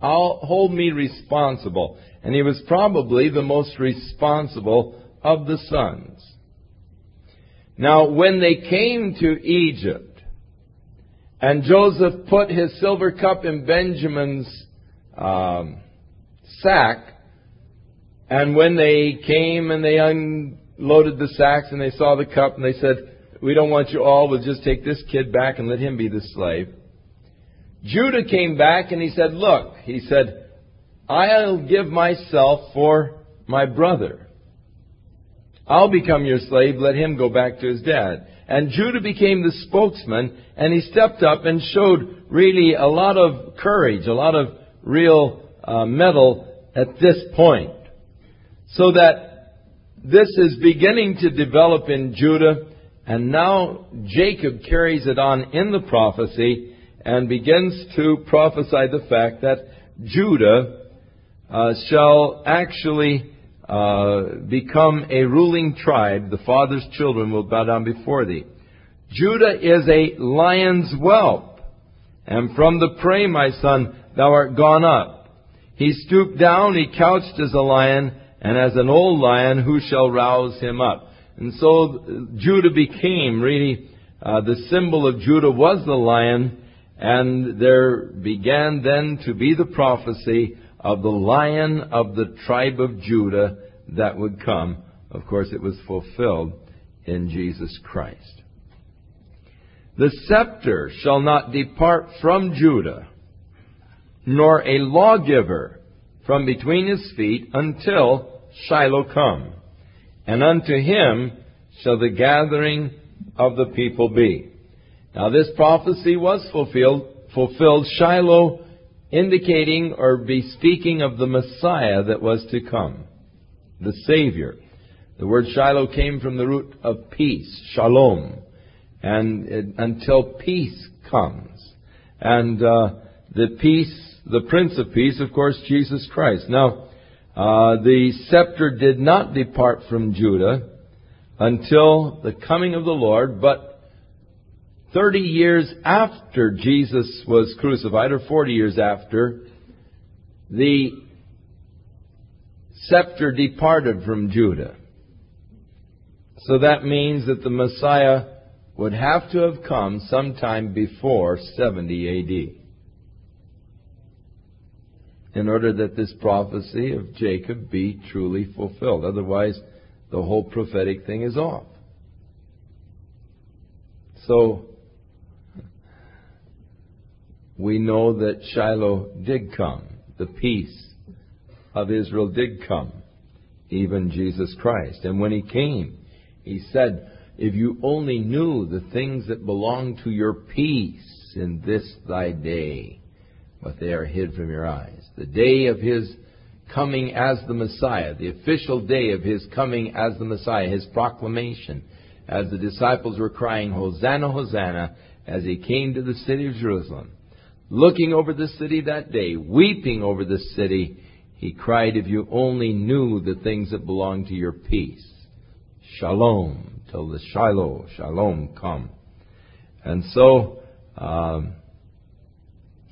I'll hold me responsible. And he was probably the most responsible of the sons. Now, when they came to Egypt, and Joseph put his silver cup in Benjamin's um, sack, and when they came and they un- loaded the sacks and they saw the cup and they said, we don't want you all, we'll just take this kid back and let him be the slave. Judah came back and he said, look, he said, I'll give myself for my brother. I'll become your slave, let him go back to his dad. And Judah became the spokesman and he stepped up and showed really a lot of courage, a lot of real uh, mettle at this point. So that this is beginning to develop in Judah, and now Jacob carries it on in the prophecy and begins to prophesy the fact that Judah uh, wshall actually uh, become a ruling tribe. The father's children will bow down before thee. Judah is a lion's whelp, and from the prey, my son, thou art gone up. He stooped down, he couched as a lion, and as an old lion, who shall rouse him up? And so Judah became really, uh, the symbol of Judah was the lion, and there began then to be the prophecy of the lion of the tribe of Judah that would come. Of course, it was fulfilled in Jesus Christ. The scepter shall not depart from Judah, nor a lawgiver from between his feet until Shiloh come. And unto him shall the gathering of the people be. Now this prophecy was fulfilled, fulfilled Shiloh indicating or bespeaking of the Messiah that was to come, the Savior. The word Shiloh came from the root of peace, shalom, and it, until peace comes. And uh, the peace, the Prince of Peace, of course, Jesus Christ. Now, uh, the scepter did not depart from Judah until the coming of the Lord, but 30 years after Jesus was crucified, or 40 years after, the scepter departed from Judah. So that means that the Messiah would have to have come sometime before 70 AD in order that this prophecy of Jacob be truly fulfilled. Otherwise, the whole prophetic thing is off. So, we know that Shiloh did come. The peace of Israel did come. Even Jesus Christ. And when He came, He said, If you only knew the things that belong to your peace in this thy day, but they are hid from your eyes. The day of His coming as the Messiah, the official day of His coming as the Messiah, His proclamation, as the disciples were crying, Hosanna, Hosanna, as He came to the city of Jerusalem looking over the city that day, weeping over the city, he cried, If you only knew the things that belong to your peace. Shalom, till the Shiloh, Shalom come. And so, um,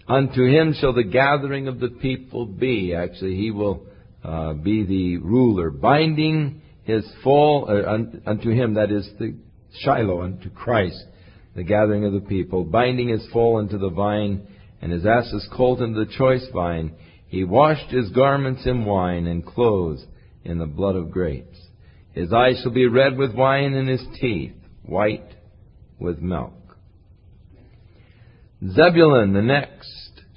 unto him shall the gathering of the people be. Actually, he will uh, be the ruler, binding his full, uh, un, unto him, that is the Shiloh, unto Christ, the gathering of the people, binding his full unto the vine and his asses colt unto the choice vine. He washed his garments in wine and clothes in the blood of grapes. His eyes shall be red with wine and his teeth white with milk. Zebulun, the next,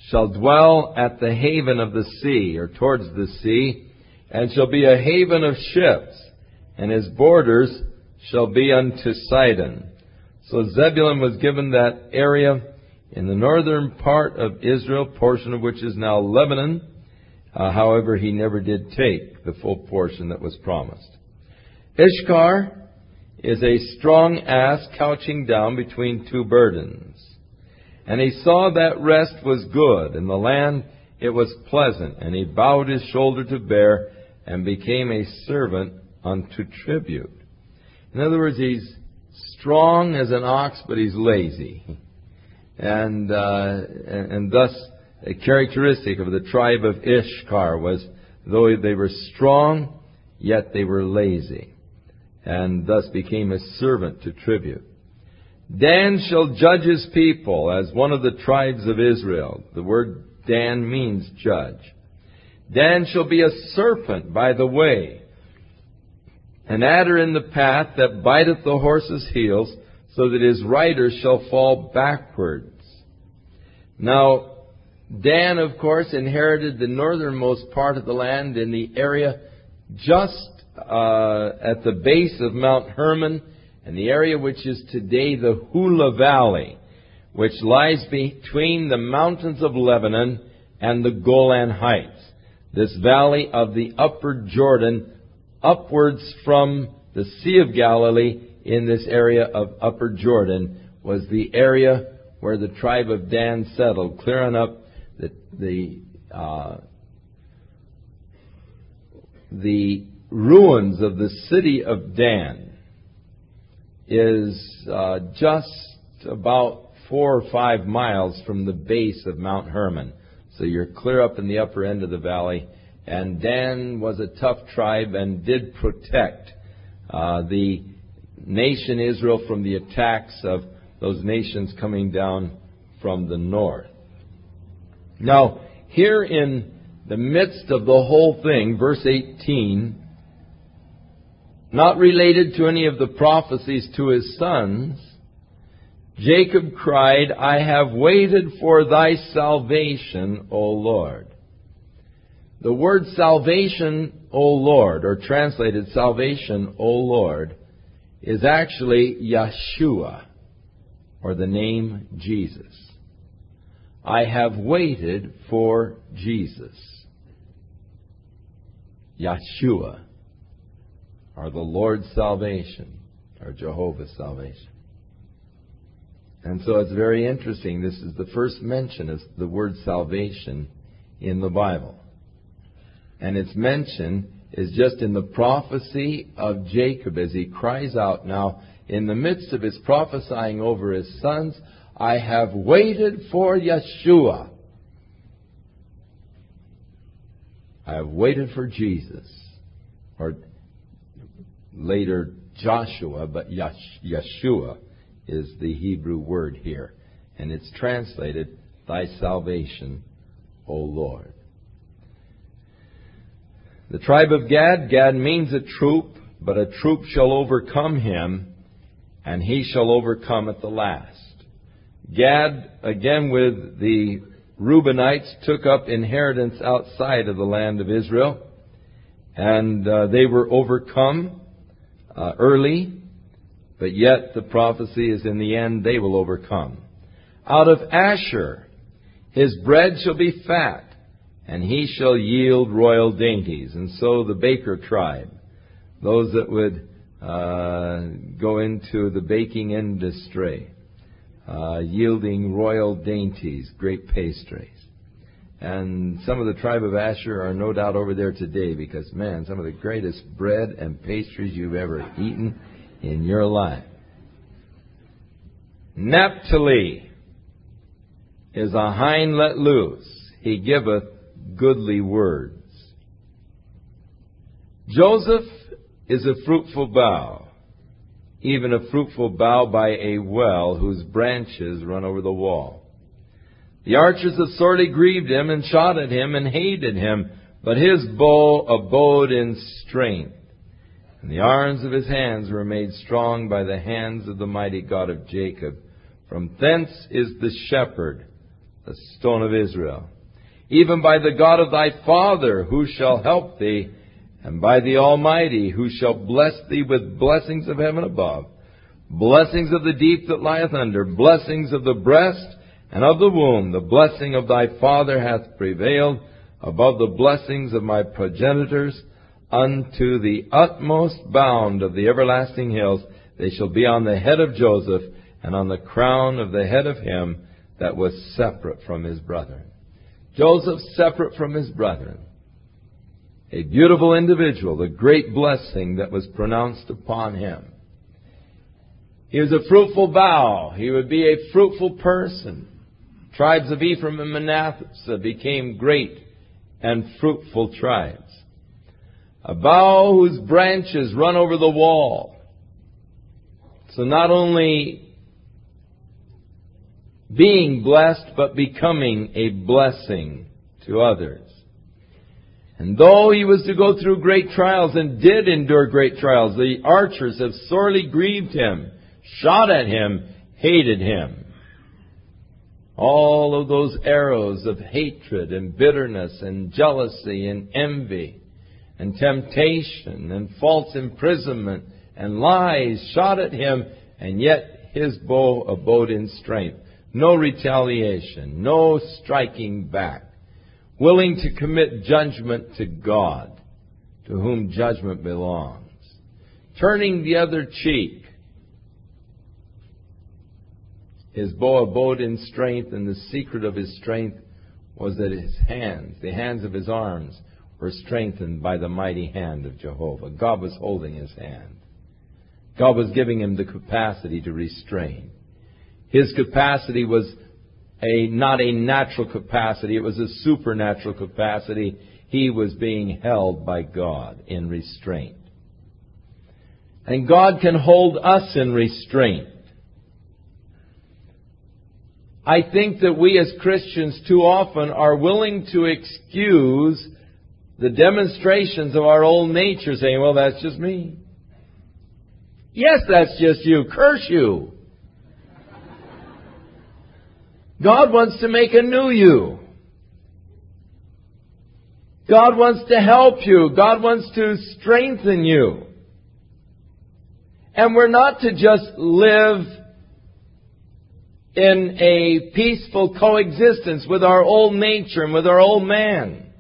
shall dwell at the haven of the sea, or towards the sea, and shall be a haven of ships, and his borders shall be unto Sidon. So Zebulun was given that area in the northern part of Israel, portion of which is now Lebanon. Uh, however, he never did take the full portion that was promised. Issachar is a strong ass couching down between two burdens. And he saw that rest was good, and the land it was pleasant, and he bowed his shoulder to bear, and became a servant unto tribute. In other words, he's strong as an ox, but he's lazy and, uh, and, thus a characteristic of the tribe of Issachar was though they were strong, yet they were lazy, and thus became a servant to tribute. Dan shall judge his people as one of the tribes of Israel. The word Dan means judge. Dan shall be a serpent by the way, an adder in the path that biteth the horse's heels, so that his rider shall fall backwards. Now, Dan, of course, inherited the northernmost part of the land in the area just uh, at the base of Mount Hermon, and the area which is today the Hula Valley, which lies between the mountains of Lebanon and the Golan Heights. This valley of the upper Jordan, upwards from the Sea of Galilee, in this area of Upper Jordan was the area where the tribe of Dan settled, clearing up the the, uh, the ruins of the city of Dan is uh, just about four or five miles from the base of Mount Hermon. So you're clear up in the upper end of the valley. And Dan was a tough tribe and did protect uh, the nation Israel from the attacks of those nations coming down from the north. Now, here in the midst of the whole thing, verse 18, not related to any of the prophecies to his sons, Jacob cried, I have waited for thy salvation, O Lord. The word salvation, O Lord, or translated salvation, O Lord, is actually Yeshua, or the name Jesus. I have waited for Jesus. Yeshua, or the Lord's salvation, or Jehovah's salvation. And so it's very interesting. This is the first mention of the word salvation in the Bible. And its mention is just in the prophecy of Jacob as he cries out now, in the midst of his prophesying over his sons, I have waited for Yeshua. I have waited for Jesus. Or later Joshua, but Yeshua is the Hebrew word here. And it's translated, Thy salvation, O Lord. The tribe of Gad, Gad means a troop, but a troop shall overcome him, and he shall overcome at the last. Gad, again with the Reubenites, took up inheritance outside of the land of Israel, and uh, they were overcome uh, early but yet the prophecy is in the end they will overcome. Out of Asher his bread shall be fat, and he shall yield royal dainties. And so the baker tribe, those that would uh, go into the baking industry, uh, yielding royal dainties, great pastries. And some of the tribe of Asher are no doubt over there today because, man, some of the greatest bread and pastries you've ever eaten in your life. Naphtali is a hind let loose. He giveth goodly words. Joseph is a fruitful bough, even a fruitful bough by a well whose branches run over the wall. The archers have sorely grieved him and shot at him and hated him, but his bow abode in strength. And the arms of his hands were made strong by the hands of the mighty God of Jacob. From thence is the shepherd, the stone of Israel. Even by the God of thy father, who shall help thee, and by the Almighty, who shall bless thee with blessings of heaven above, blessings of the deep that lieth under, blessings of the breast and of the womb. The blessing of thy father hath prevailed above the blessings of my progenitors unto the utmost bound of the everlasting hills. They shall be on the head of Joseph and on the crown of the head of him that was separate from his brethren. Joseph separate from his brethren. A beautiful individual, the great blessing that was pronounced upon him. He was a fruitful bough. He would be a fruitful person. Tribes of Ephraim and Manasseh became great and fruitful tribes a bough whose branches run over the wall. So not only being blessed, but becoming a blessing to others. And though he was to go through great trials and did endure great trials, the archers have sorely grieved him, shot at him, hated him. All of those arrows of hatred and bitterness and jealousy and envy and temptation and false imprisonment and lies shot at him, and yet his bow abode in strength. No retaliation, no striking back. Willing to commit judgment to God, to whom judgment belongs. Turning the other cheek. His bow abode in strength, and the secret of his strength was that his hands, the hands of his arms, were strengthened by the mighty hand of Jehovah. God was holding his hand. God was giving him the capacity to restrain. His capacity was a, not a natural capacity, it was a supernatural capacity. He was being held by God in restraint. And God can hold us in restraint. I think that we as Christians too often are willing to excuse the demonstrations of our old nature saying, well, that's just me. Yes, that's just you. Curse you. God wants to make a new you. God wants to help you. God wants to strengthen you. And we're not to just live in a peaceful coexistence with our old nature and with our old man.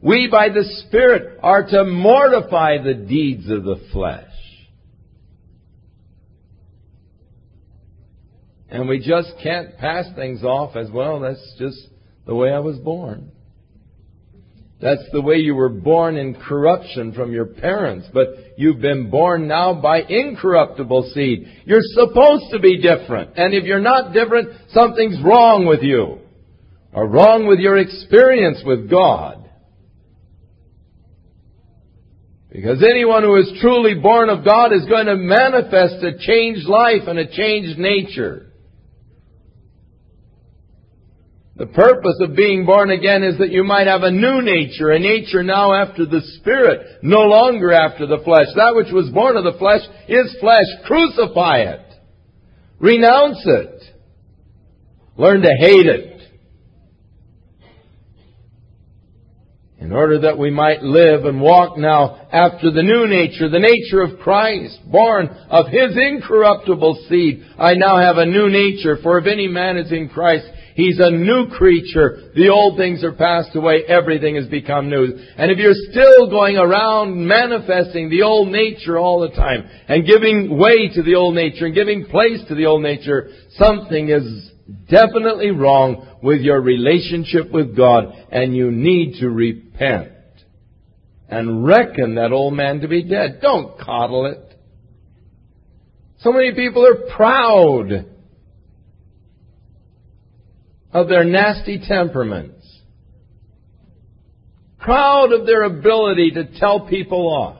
We, by the Spirit, are to mortify the deeds of the flesh. And we just can't pass things off as, well, that's just the way I was born. That's the way you were born in corruption from your parents, but you've been born now by incorruptible seed. You're supposed to be different. And if you're not different, something's wrong with you. Or wrong with your experience with God. Because anyone who is truly born of God is going to manifest a changed life and a changed nature. The purpose of being born again is that you might have a new nature, a nature now after the Spirit, no longer after the flesh. That which was born of the flesh is flesh. Crucify it. Renounce it. Learn to hate it. In order that we might live and walk now after the new nature, the nature of Christ, born of His incorruptible seed. I now have a new nature, for if any man is in Christ, He's a new creature. The old things are passed away. Everything has become new. And if you're still going around manifesting the old nature all the time and giving way to the old nature and giving place to the old nature, something is definitely wrong with your relationship with God and you need to repent and reckon that old man to be dead. Don't coddle it. So many people are proud of their nasty temperaments. Proud of their ability to tell people off.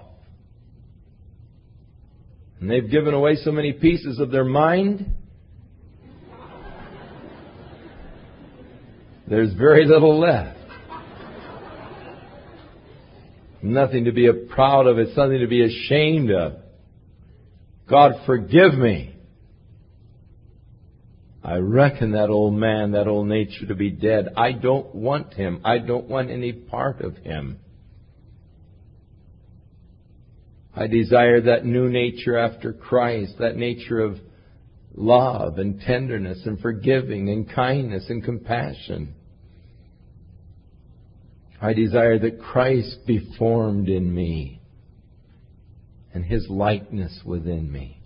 And they've given away so many pieces of their mind. There's very little left. Nothing to be proud of. It's something to be ashamed of. God forgive me. I reckon that old man, that old nature to be dead. I don't want him. I don't want any part of him. I desire that new nature after Christ, that nature of love and tenderness and forgiving and kindness and compassion. I desire that Christ be formed in me and his likeness within me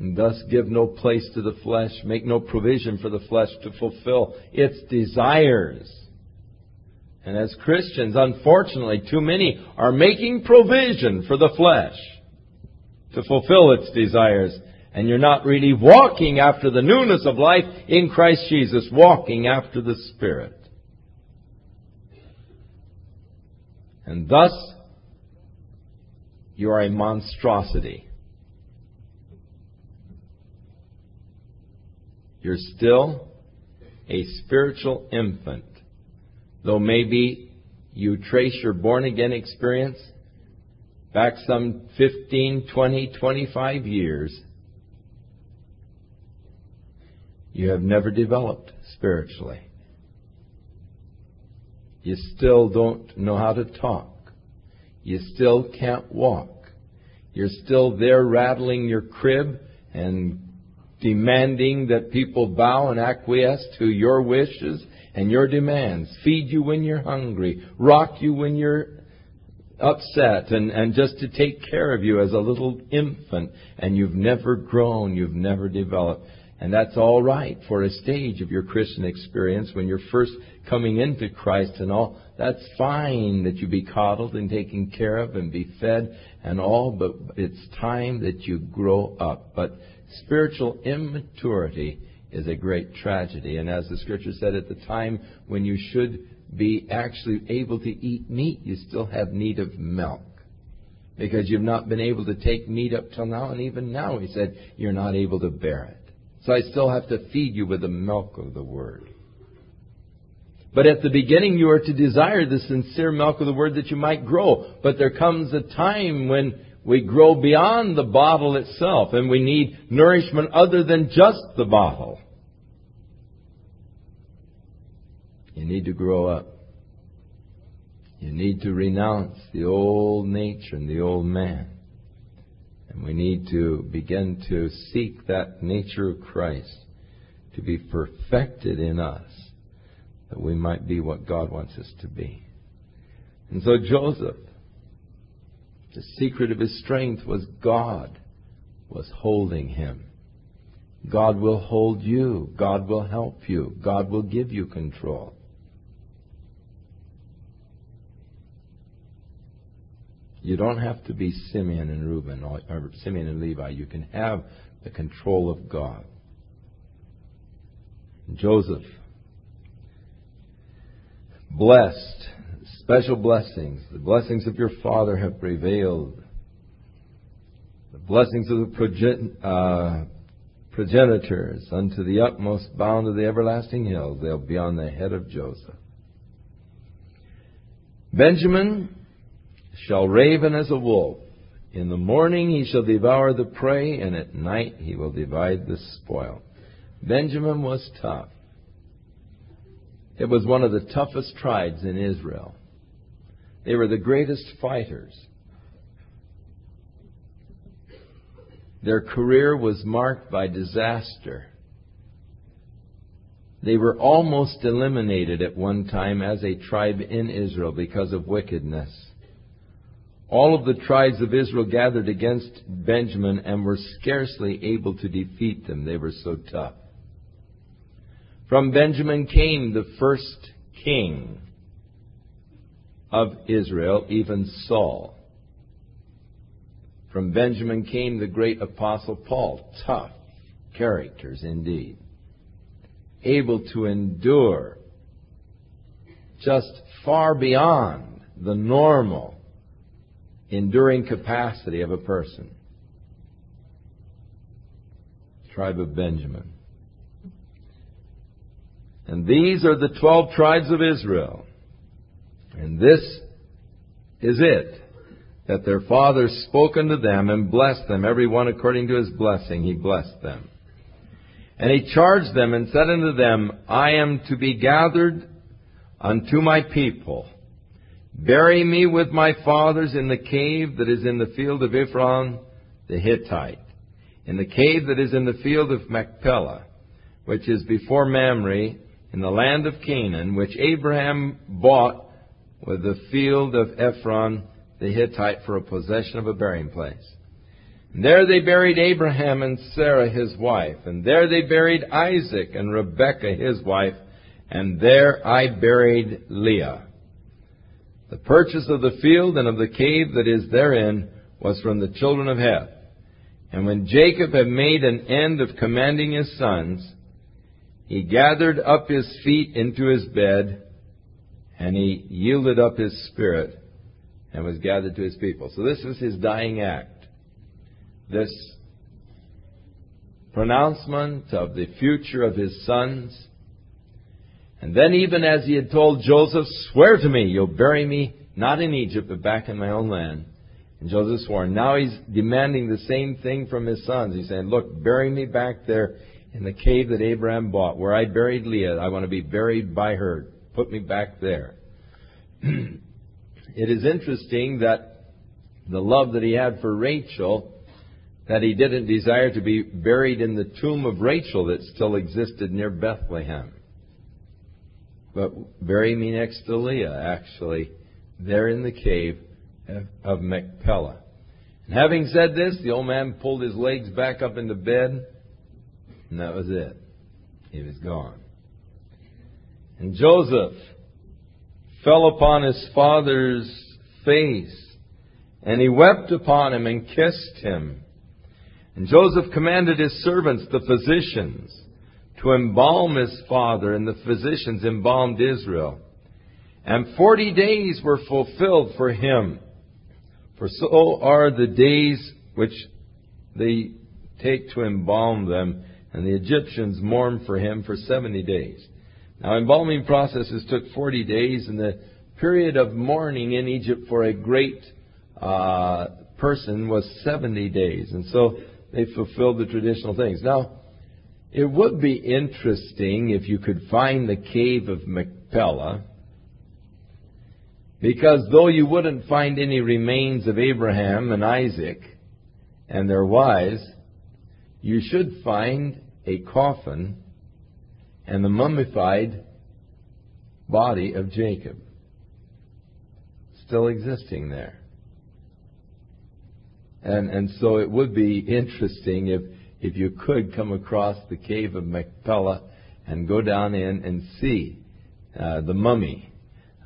and thus give no place to the flesh, make no provision for the flesh to fulfill its desires. And as Christians, unfortunately, too many are making provision for the flesh to fulfill its desires. And you're not really walking after the newness of life in Christ Jesus, walking after the Spirit. And thus, you are a monstrosity. You're still a spiritual infant. Though maybe you trace your born again experience back some 15, 20, 25 years, you have never developed spiritually. You still don't know how to talk. You still can't walk. You're still there rattling your crib and demanding that people bow and acquiesce to your wishes and your demands, feed you when you're hungry, rock you when you're upset, and, and just to take care of you as a little infant, and you've never grown, you've never developed. And that's all right for a stage of your Christian experience when you're first coming into Christ and all. That's fine that you be coddled and taken care of and be fed and all, but it's time that you grow up. But Spiritual immaturity is a great tragedy. And as the scripture said, at the time when you should be actually able to eat meat, you still have need of milk. Because you've not been able to take meat up till now, and even now, he said, you're not able to bear it. So I still have to feed you with the milk of the Word. But at the beginning, you are to desire the sincere milk of the Word that you might grow. But there comes a time when we grow beyond the bottle itself and we need nourishment other than just the bottle. You need to grow up. You need to renounce the old nature and the old man. And we need to begin to seek that nature of Christ to be perfected in us that we might be what God wants us to be. And so Joseph, the secret of his strength was God was holding him. God will hold you. God will help you. God will give you control. You don't have to be Simeon and Reuben or, or Simeon and Levi. You can have the control of God. Joseph, blessed, special blessings. The blessings of your father have prevailed. The blessings of the progen- uh, progenitors unto the utmost bound of the everlasting hills. They'll be on the head of Joseph. Benjamin shall raven as a wolf. In the morning he shall devour the prey, and at night he will divide the spoil. Benjamin was tough. It was one of the toughest tribes in Israel. They were the greatest fighters. Their career was marked by disaster. They were almost eliminated at one time as a tribe in Israel because of wickedness. All of the tribes of Israel gathered against Benjamin and were scarcely able to defeat them. They were so tough. From Benjamin came the first king of Israel, even Saul. From Benjamin came the great apostle Paul. Tough characters indeed. Able to endure just far beyond the normal enduring capacity of a person. Tribe of Benjamin. And these are the twelve tribes of Israel. And this is it, that their fathers spoke unto them and blessed them, every one according to his blessing, he blessed them. And he charged them and said unto them, I am to be gathered unto my people Bury me with my fathers in the cave that is in the field of Ephron the Hittite, in the cave that is in the field of Machpelah, which is before Mamre, in the land of Canaan, which Abraham bought with the field of Ephron the Hittite for a possession of a burying place. And there they buried Abraham and Sarah his wife, and there they buried Isaac and Rebekah his wife, and there I buried Leah. The purchase of the field and of the cave that is therein was from the children of Heth. And when Jacob had made an end of commanding his sons, he gathered up his feet into his bed, and he yielded up his spirit, and was gathered to his people. So this was his dying act. This pronouncement of the future of his sons, and then even as he had told Joseph, swear to me, you'll bury me not in Egypt, but back in my own land. And Joseph swore. Now he's demanding the same thing from his sons. He's saying, look, bury me back there in the cave that Abraham bought, where I buried Leah. I want to be buried by her. Put me back there. it is interesting that the love that he had for Rachel, that he didn't desire to be buried in the tomb of Rachel that still existed near Bethlehem but bury me next to Leah, actually, there in the cave of Machpelah. And having said this, the old man pulled his legs back up into bed, and that was it. He was gone. And Joseph fell upon his father's face, and he wept upon him and kissed him. And Joseph commanded his servants, the physicians, to embalm his father, and the physicians embalmed Israel. And forty days were fulfilled for him. For so are the days which they take to embalm them, and the Egyptians mourn for him for seventy days. Now, embalming processes took forty days, and the period of mourning in Egypt for a great uh, person was 70 days. And so they fulfilled the traditional things. Now, it would be interesting if you could find the cave of Machpelah, because though you wouldn't find any remains of Abraham and Isaac and their wives, you should find a coffin and the mummified body of Jacob still existing there. And, and so it would be interesting if, if you could come across the cave of Machpelah and go down in and see uh, the mummy,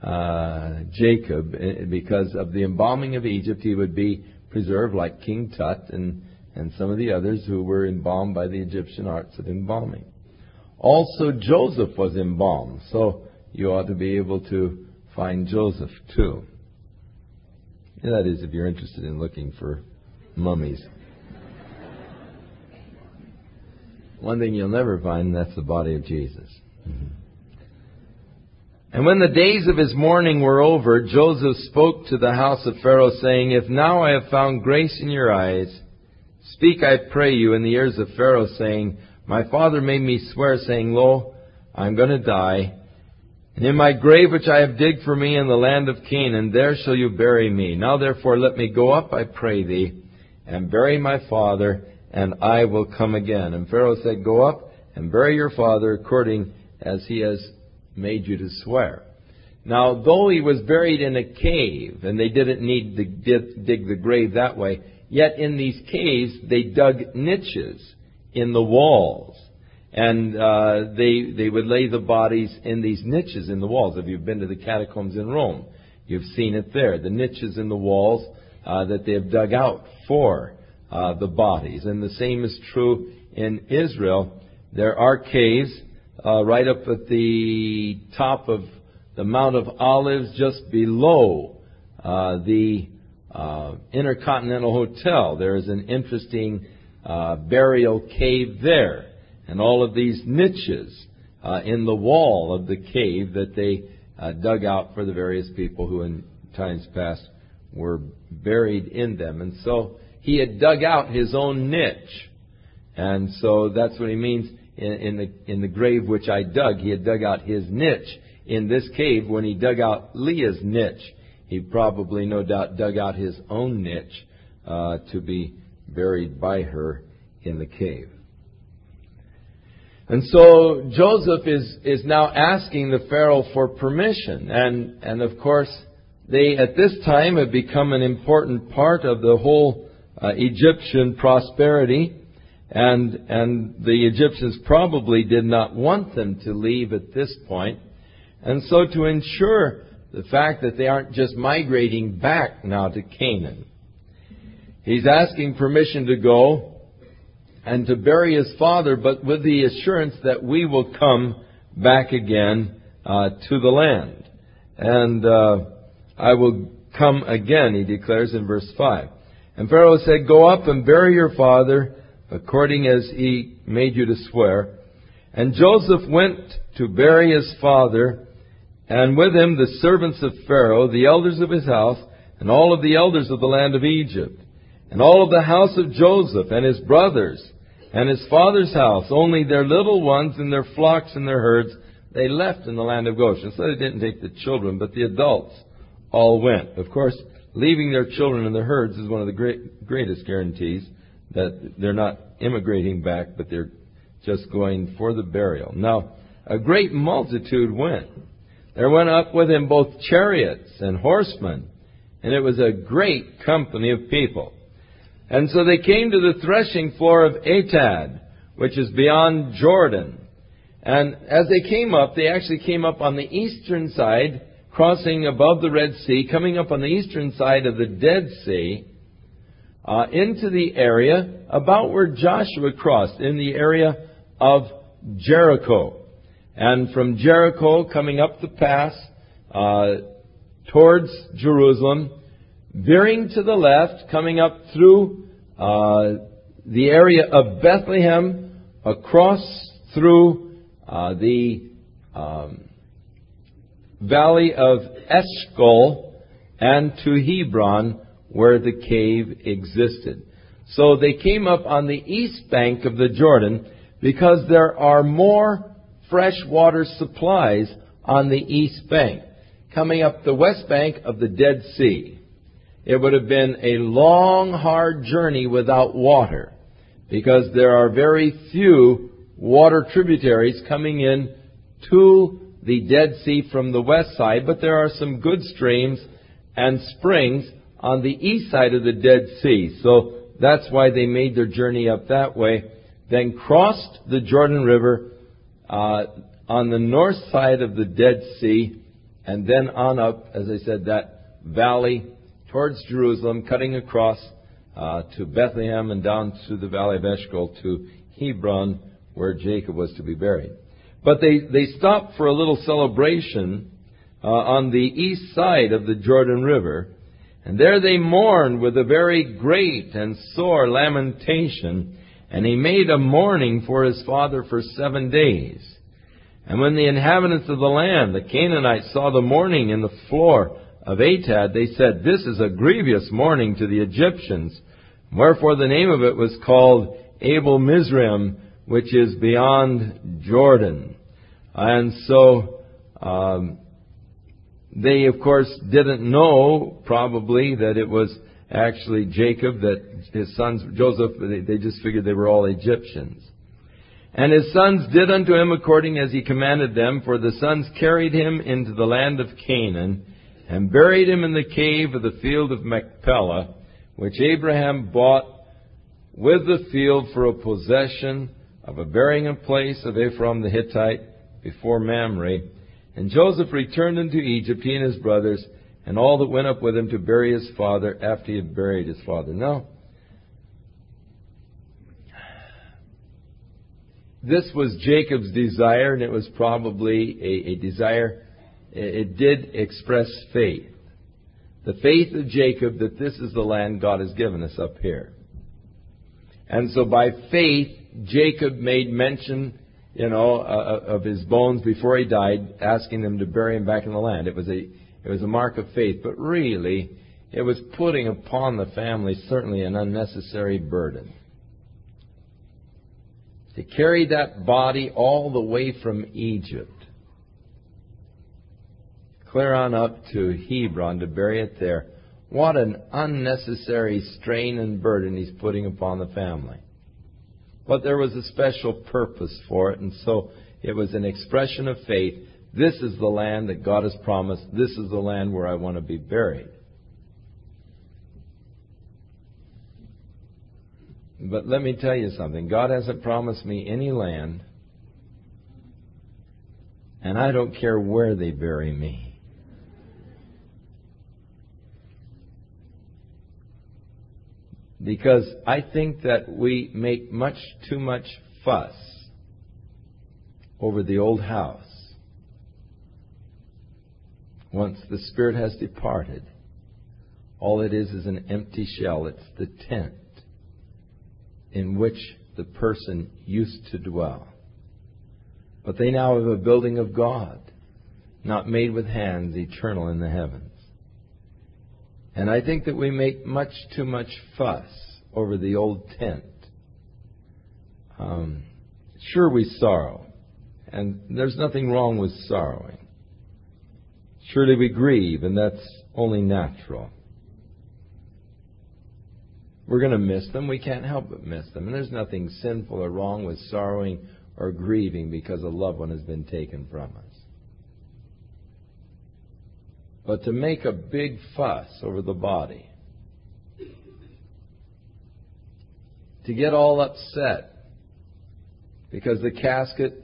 uh, Jacob, eh, because of the embalming of Egypt, he would be preserved like King Tut and, and some of the others who were embalmed by the Egyptian arts of embalming. Also, Joseph was embalmed, so you ought to be able to find Joseph too. That is, if you're interested in looking for mummies. One thing you'll never find, that's the body of Jesus. And when the days of his mourning were over, Joseph spoke to the house of Pharaoh, saying, If now I have found grace in your eyes, speak, I pray you, in the ears of Pharaoh, saying, My father made me swear, saying, Lo, I am going to die. And in my grave which I have digged for me in the land of Canaan, there shall you bury me. Now therefore let me go up, I pray thee, and bury my father, and I will come again. And Pharaoh said, Go up and bury your father according as he has made you to swear. Now, though he was buried in a cave, and they didn't need to dig the grave that way, yet in these caves they dug niches in the walls. And uh, they, they would lay the bodies in these niches in the walls. If you've been to the catacombs in Rome, you've seen it there. The niches in the walls uh, that they have dug out for uh, the bodies. And the same is true in Israel. There are caves uh, right up at the top of the Mount of Olives, just below uh, the uh, Intercontinental Hotel. There is an interesting uh, burial cave there, and all of these niches uh, in the wall of the cave that they uh, dug out for the various people who, in times past, were buried in them. And so he had dug out his own niche. And so that's what he means in, in, the, in the grave which I dug. He had dug out his niche. In this cave, when he dug out Leah's niche, he probably, no doubt, dug out his own niche uh, to be buried by her in the cave. And so Joseph is, is now asking the Pharaoh for permission. And, and of course, they at this time have become an important part of the whole uh, Egyptian prosperity. And, and the Egyptians probably did not want them to leave at this point. And so to ensure the fact that they aren't just migrating back now to Canaan, he's asking permission to go and to bury his father, but with the assurance that we will come back again uh, to the land. And uh, I will come again, he declares in verse 5. And Pharaoh said, Go up and bury your father according as he made you to swear. And Joseph went to bury his father, and with him the servants of Pharaoh, the elders of his house, and all of the elders of the land of Egypt, and all of the house of Joseph, and his brothers, and his father's house, only their little ones and their flocks and their herds, they left in the land of Goshen. So they didn't take the children, but the adults all went. Of course, leaving their children and their herds is one of the great, greatest guarantees that they're not immigrating back, but they're just going for the burial. Now, a great multitude went. There went up with him both chariots and horsemen, and it was a great company of people. And so they came to the threshing floor of Atad, which is beyond Jordan. And as they came up, they actually came up on the eastern side, crossing above the Red Sea, coming up on the eastern side of the Dead Sea, uh, into the area about where Joshua crossed, in the area of Jericho. And from Jericho, coming up the pass uh, towards Jerusalem, veering to the left, coming up through uh, the area of Bethlehem, across through uh, the um, valley of Eshcol, and to Hebron, where the cave existed. So they came up on the east bank of the Jordan because there are more freshwater supplies on the east bank. Coming up the west bank of the Dead Sea, it would have been a long, hard journey without water because there are very few water tributaries coming in to the Dead Sea from the west side, but there are some good streams and springs on the east side of the Dead Sea. So that's why they made their journey up that way, then crossed the Jordan River uh, on the north side of the Dead Sea, and then on up, as I said, that valley towards Jerusalem, cutting across uh, to Bethlehem and down to the valley of Eshcol to Hebron, where Jacob was to be buried. But they, they stopped for a little celebration uh, on the east side of the Jordan River, and there they mourned with a very great and sore lamentation, and he made a mourning for his father for seven days. And when the inhabitants of the land, the Canaanites, saw the mourning in the floor of Atad, they said, This is a grievous mourning to the Egyptians. Wherefore the name of it was called Abel Mizraim, which is beyond Jordan. And so, um, they, of course, didn't know probably that it was actually Jacob, that his sons, Joseph, they just figured they were all Egyptians. And his sons did unto him according as he commanded them, for the sons carried him into the land of Canaan, and buried him in the cave of the field of Machpelah, which Abraham bought with the field for a possession of a burying place of Ephraim the Hittite before Mamre, and Joseph returned into Egypt, he and his brothers, and all that went up with him to bury his father after he had buried his father. Now, this was Jacob's desire, and it was probably a, a desire, it did express faith. The faith of Jacob that this is the land God has given us up here. And so by faith, Jacob made mention you know, uh, uh, of his bones before he died, asking them to bury him back in the land. It was a it was a mark of faith, but really it was putting upon the family certainly an unnecessary burden. To carry that body all the way from Egypt, clear on up to Hebron to bury it there. What an unnecessary strain and burden he's putting upon the family. But there was a special purpose for it, and so it was an expression of faith. This is the land that God has promised. This is the land where I want to be buried. But let me tell you something. God hasn't promised me any land, and I don't care where they bury me. Because I think that we make much too much fuss over the old house. Once the Spirit has departed, all it is is an empty shell. It's the tent in which the person used to dwell. But they now have a building of God, not made with hands, eternal in the heavens. And I think that we make much too much fuss over the old tent. Um, sure, we sorrow, and there's nothing wrong with sorrowing. Surely we grieve, and that's only natural. We're going to miss them. We can't help but miss them. And there's nothing sinful or wrong with sorrowing or grieving because a loved one has been taken from us. But to make a big fuss over the body, to get all upset because the casket,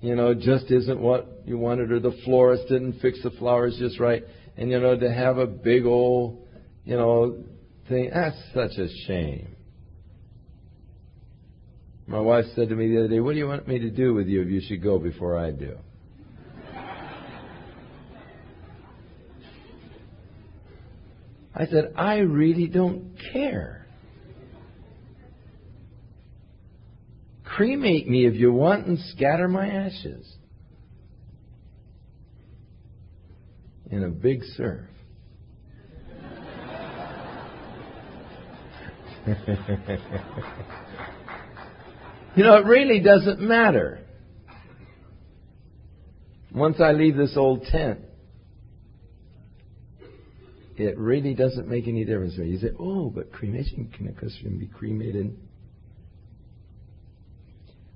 you know, just isn't what you wanted, or the florist didn't fix the flowers just right, and you know, to have a big old, you know, thing, that's such a shame. My wife said to me the other day, What do you want me to do with you if you should go before I do? I said, I really don't care. Cremate me if you want and scatter my ashes in a big surf. you know, it really doesn't matter. Once I leave this old tent, it really doesn't make any difference. You say, oh, but cremation can a Christian be cremated?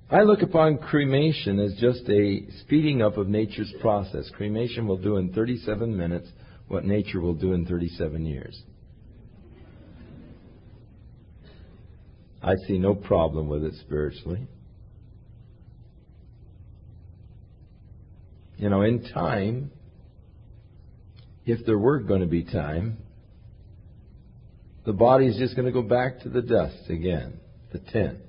I look upon cremation as just a speeding up of nature's process. Cremation will do in 37 minutes what nature will do in 37 years. I see no problem with it spiritually. You know, in time, if there were going to be time, the body is just going to go back to the dust again, the tent.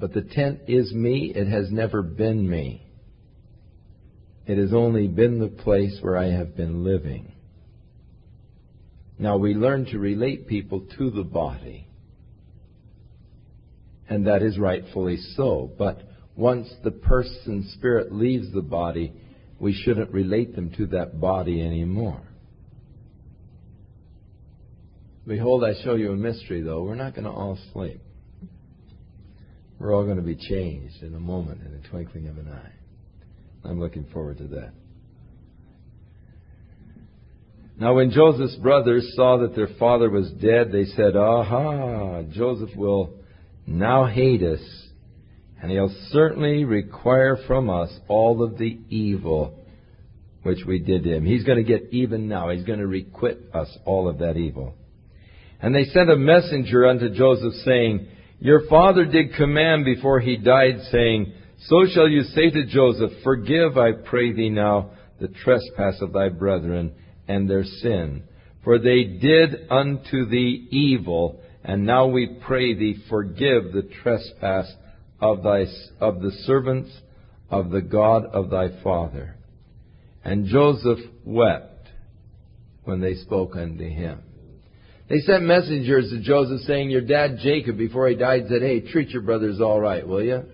But the tent is me, it has never been me. It has only been the place where I have been living. Now we learn to relate people to the body. And that is rightfully so. But once the person's spirit leaves the body, we shouldn't relate them to that body anymore. Behold, I show you a mystery, though. We're not going to all sleep. We're all going to be changed in a moment, in the twinkling of an eye. I'm looking forward to that. Now, when Joseph's brothers saw that their father was dead, they said, Aha, Joseph will now hate us and he'll certainly require from us all of the evil which we did to him. He's going to get even now. He's going to requite us all of that evil. And they sent a messenger unto Joseph saying, Your father did command before he died, saying, So shall you say to Joseph, Forgive, I pray thee now, the trespass of thy brethren and their sin. For they did unto thee evil, and now we pray thee, forgive the trespass of, thy, of the servants of the God of thy father. And Joseph wept when they spoke unto him. They sent messengers to Joseph saying, Your dad Jacob, before he died, said, Hey, treat your brothers all right, will you?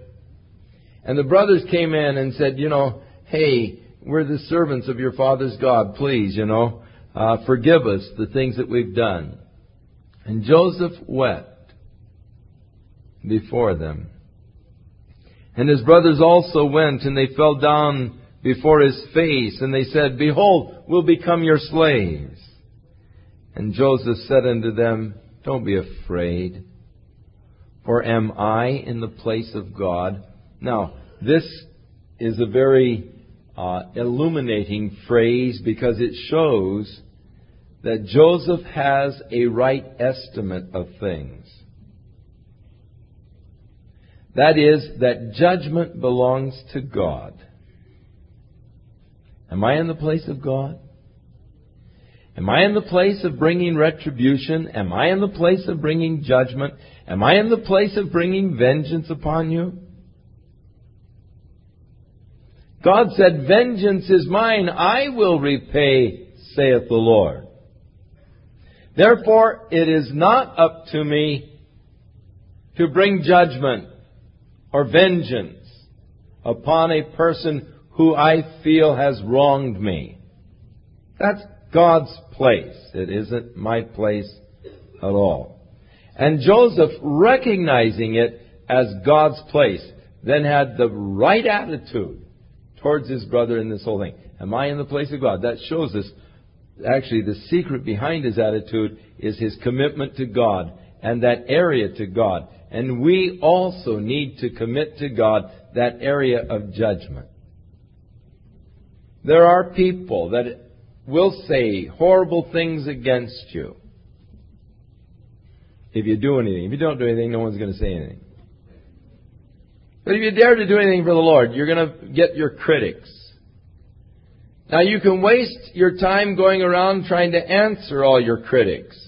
And the brothers came in and said, You know, hey, we're the servants of your father's God. Please, you know, uh, forgive us the things that we've done. And Joseph wept before them. And his brothers also went, and they fell down before his face, and they said, Behold, we'll become your slaves. And Joseph said unto them, Don't be afraid, for am I in the place of God? Now, this is a very uh, illuminating phrase because it shows that Joseph has a right estimate of things. That is, that judgment belongs to God. Am I in the place of God? Am I in the place of bringing retribution? Am I in the place of bringing judgment? Am I in the place of bringing vengeance upon you? God said, Vengeance is mine, I will repay, saith the Lord. Therefore, it is not up to me to bring judgment or vengeance upon a person who I feel has wronged me. That's God's place. It isn't my place at all. And Joseph, recognizing it as God's place, then had the right attitude towards his brother in this whole thing. Am I in the place of God? That shows us, actually, the secret behind his attitude is his commitment to God and that area to God. And we also need to commit to God that area of judgment. There are people that will say horrible things against you. If you do anything. If you don't do anything, no one's going to say anything. But if you dare to do anything for the Lord, you're going to get your critics. Now you can waste your time going around trying to answer all your critics.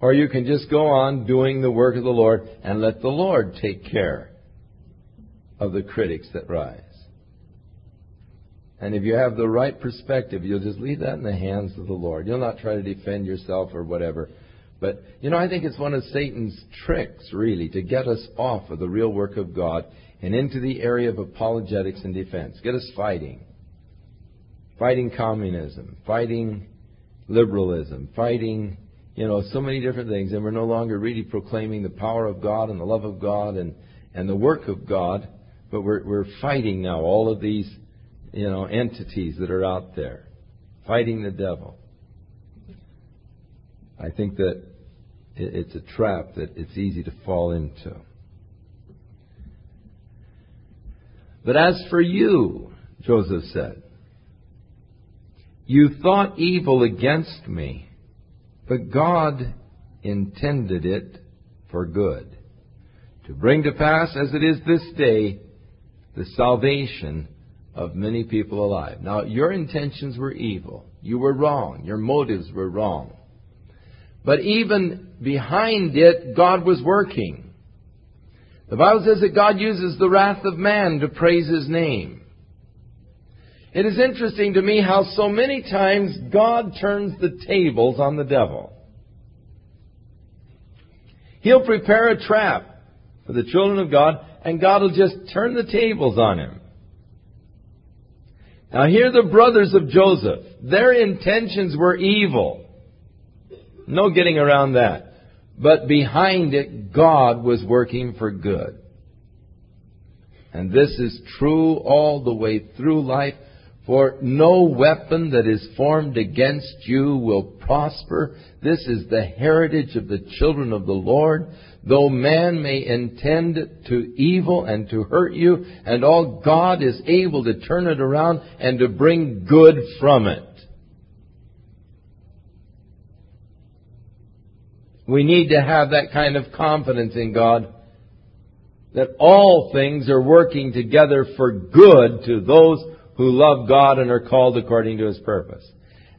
Or you can just go on doing the work of the Lord and let the Lord take care of the critics that rise. And if you have the right perspective, you'll just leave that in the hands of the Lord. You'll not try to defend yourself or whatever. But, you know, I think it's one of Satan's tricks, really, to get us off of the real work of God and into the area of apologetics and defense. Get us fighting. Fighting communism, fighting liberalism, fighting you know, so many different things, and we're no longer really proclaiming the power of God and the love of God and, and the work of God, but we're, we're fighting now all of these, you know, entities that are out there, fighting the devil. I think that it's a trap that it's easy to fall into. But as for you, Joseph said, you thought evil against me, but God intended it for good, to bring to pass, as it is this day, the salvation of many people alive. Now, your intentions were evil. You were wrong. Your motives were wrong. But even behind it, God was working. The Bible says that God uses the wrath of man to praise His name. It is interesting to me how so many times God turns the tables on the devil. He'll prepare a trap for the children of God, and God will just turn the tables on him. Now here the brothers of Joseph. Their intentions were evil. No getting around that. But behind it, God was working for good. And this is true all the way through life. For no weapon that is formed against you will prosper. This is the heritage of the children of the Lord. Though man may intend to evil and to hurt you, and all God is able to turn it around and to bring good from it. We need to have that kind of confidence in God that all things are working together for good to those who love God and are called according to His purpose.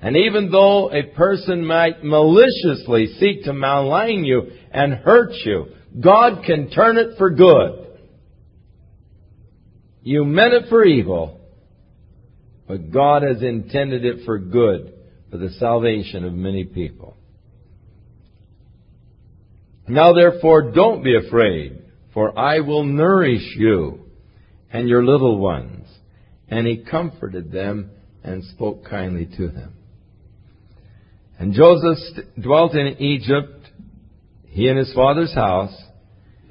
And even though a person might maliciously seek to malign you and hurt you, God can turn it for good. You meant it for evil, but God has intended it for good, for the salvation of many people. Now therefore don't be afraid, for I will nourish you and your little ones. And he comforted them and spoke kindly to them. And Joseph dwelt in Egypt, he and his father's house,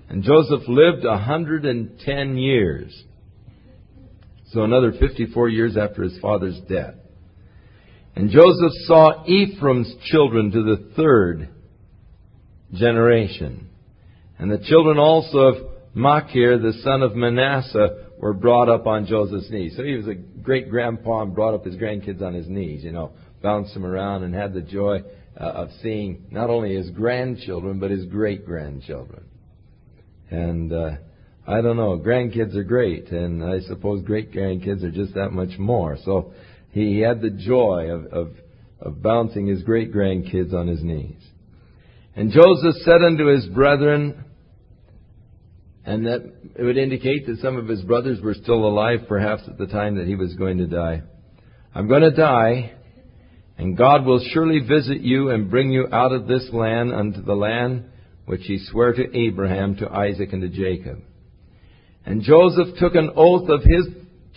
and Joseph lived a hundred and ten years. So another 54 years after his father's death. And Joseph saw Ephraim's children to the third generation. And the children also of Machir, the son of Manasseh, were brought up on Joseph's knees. So he was a great grandpa and brought up his grandkids on his knees, you know, bounced them around and had the joy uh, of seeing not only his grandchildren, but his great grandchildren. And, uh, I don't know, grandkids are great, and I suppose great grandkids are just that much more. So he, had the joy of, of, of bouncing his great grandkids on his knees. And Joseph said unto his brethren, and that it would indicate that some of his brothers were still alive perhaps at the time that he was going to die. I'm going to die, and God will surely visit you and bring you out of this land unto the land which he sware to Abraham, to Isaac, and to Jacob. And Joseph took an oath of his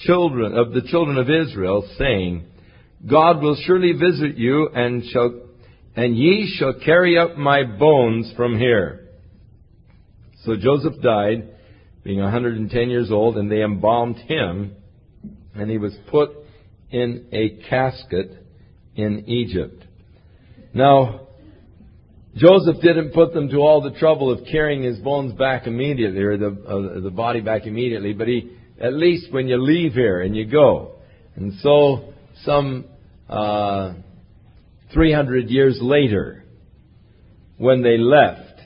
children, of the children of Israel, saying, God will surely visit you and shall and ye shall carry up my bones from here. So Joseph died, being 110 years old, and they embalmed him, and he was put in a casket in Egypt. Now, Joseph didn't put them to all the trouble of carrying his bones back immediately, or the, uh, the body back immediately, but he, at least when you leave here and you go. And so, some, uh, 300 years later, when they left,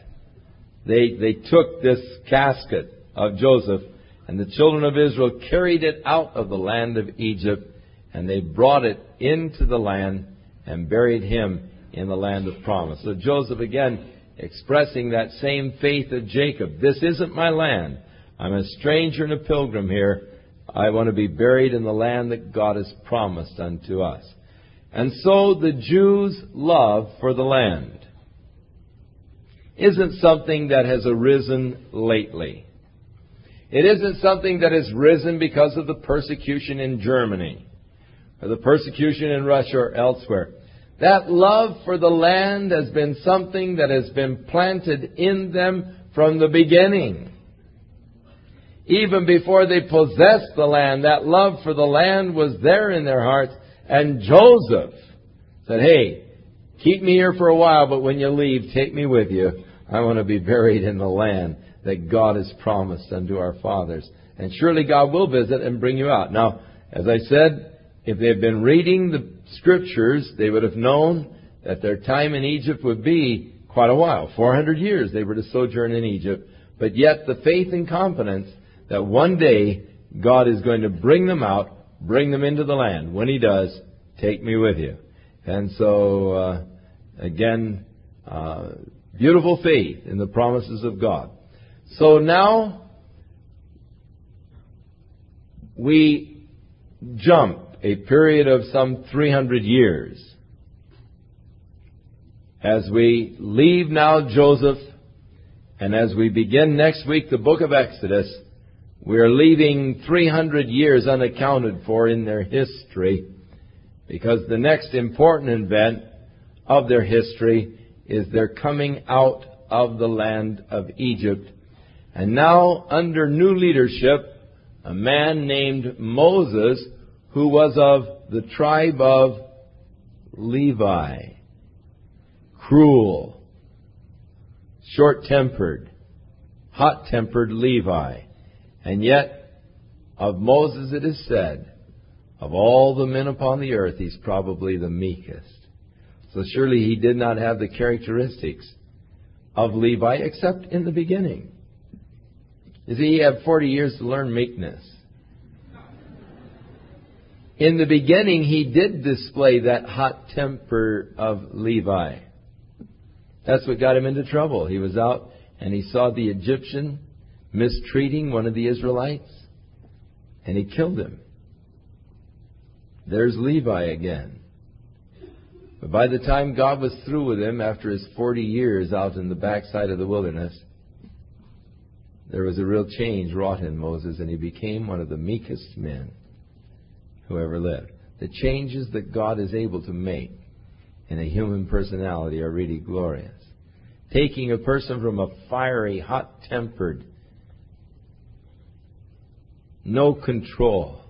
they, they took this casket of Joseph, and the children of Israel carried it out of the land of Egypt, and they brought it into the land and buried him in the land of promise. So Joseph again expressing that same faith of Jacob. This isn't my land. I'm a stranger and a pilgrim here. I want to be buried in the land that God has promised unto us. And so the Jews' love for the land isn't something that has arisen lately. It isn't something that has risen because of the persecution in Germany or the persecution in Russia or elsewhere. That love for the land has been something that has been planted in them from the beginning. Even before they possessed the land, that love for the land was there in their hearts. And Joseph said, Hey, keep me here for a while, but when you leave, take me with you. I want to be buried in the land that God has promised unto our fathers. And surely God will visit and bring you out. Now, as I said, if they had been reading the scriptures, they would have known that their time in Egypt would be quite a while. 400 years they were to sojourn in Egypt. But yet the faith and confidence that one day God is going to bring them out, bring them into the land. When He does, take me with you. And so, uh, again, uh, beautiful faith in the promises of God. So now, we jump a period of some 300 years as we leave now Joseph and as we begin next week the book of Exodus, we are leaving 300 years unaccounted for in their history because the next important event of their history is their coming out of the land of Egypt. And now, under new leadership, a man named Moses, who was of the tribe of Levi, cruel, short tempered, hot tempered Levi. And yet, of Moses it is said, of all the men upon the earth, he's probably the meekest. So surely he did not have the characteristics of Levi except in the beginning. You see, he had 40 years to learn meekness. In the beginning, he did display that hot temper of Levi. That's what got him into trouble. He was out and he saw the Egyptian mistreating one of the Israelites, and he killed him. There's Levi again. But by the time God was through with him after his 40 years out in the backside of the wilderness, there was a real change wrought in Moses, and he became one of the meekest men who ever lived. The changes that God is able to make in a human personality are really glorious. Taking a person from a fiery, hot tempered, no control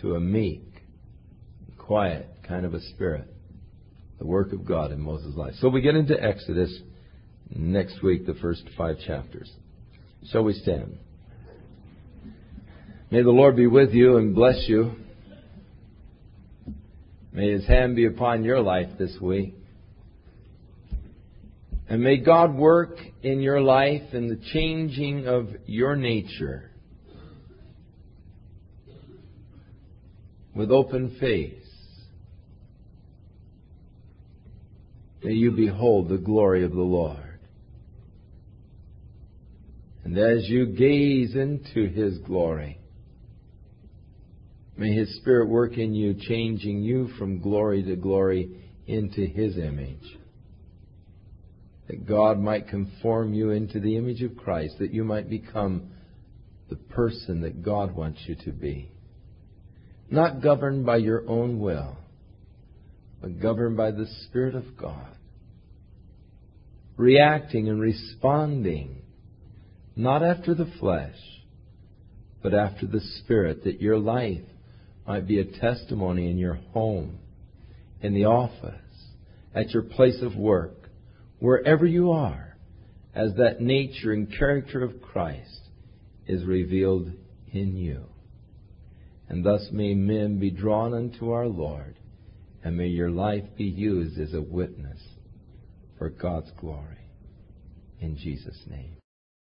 to a meek, quiet kind of a spirit. The work of God in Moses' life. So we get into Exodus next week, the first five chapters. Shall we stand? May the Lord be with you and bless you. May His hand be upon your life this week. And may God work in your life in the changing of your nature with open face. May you behold the glory of the Lord. And as you gaze into His glory, may His Spirit work in you, changing you from glory to glory into His image. That God might conform you into the image of Christ, that you might become the person that God wants you to be not governed by your own will, but governed by the Spirit of God. Reacting and responding, not after the flesh, but after the Spirit, that your life might be a testimony in your home, in the office, at your place of work, wherever you are, as that nature and character of Christ is revealed in you. And thus may men be drawn unto our Lord, and may your life be used as a witness for God's glory. In Jesus' name.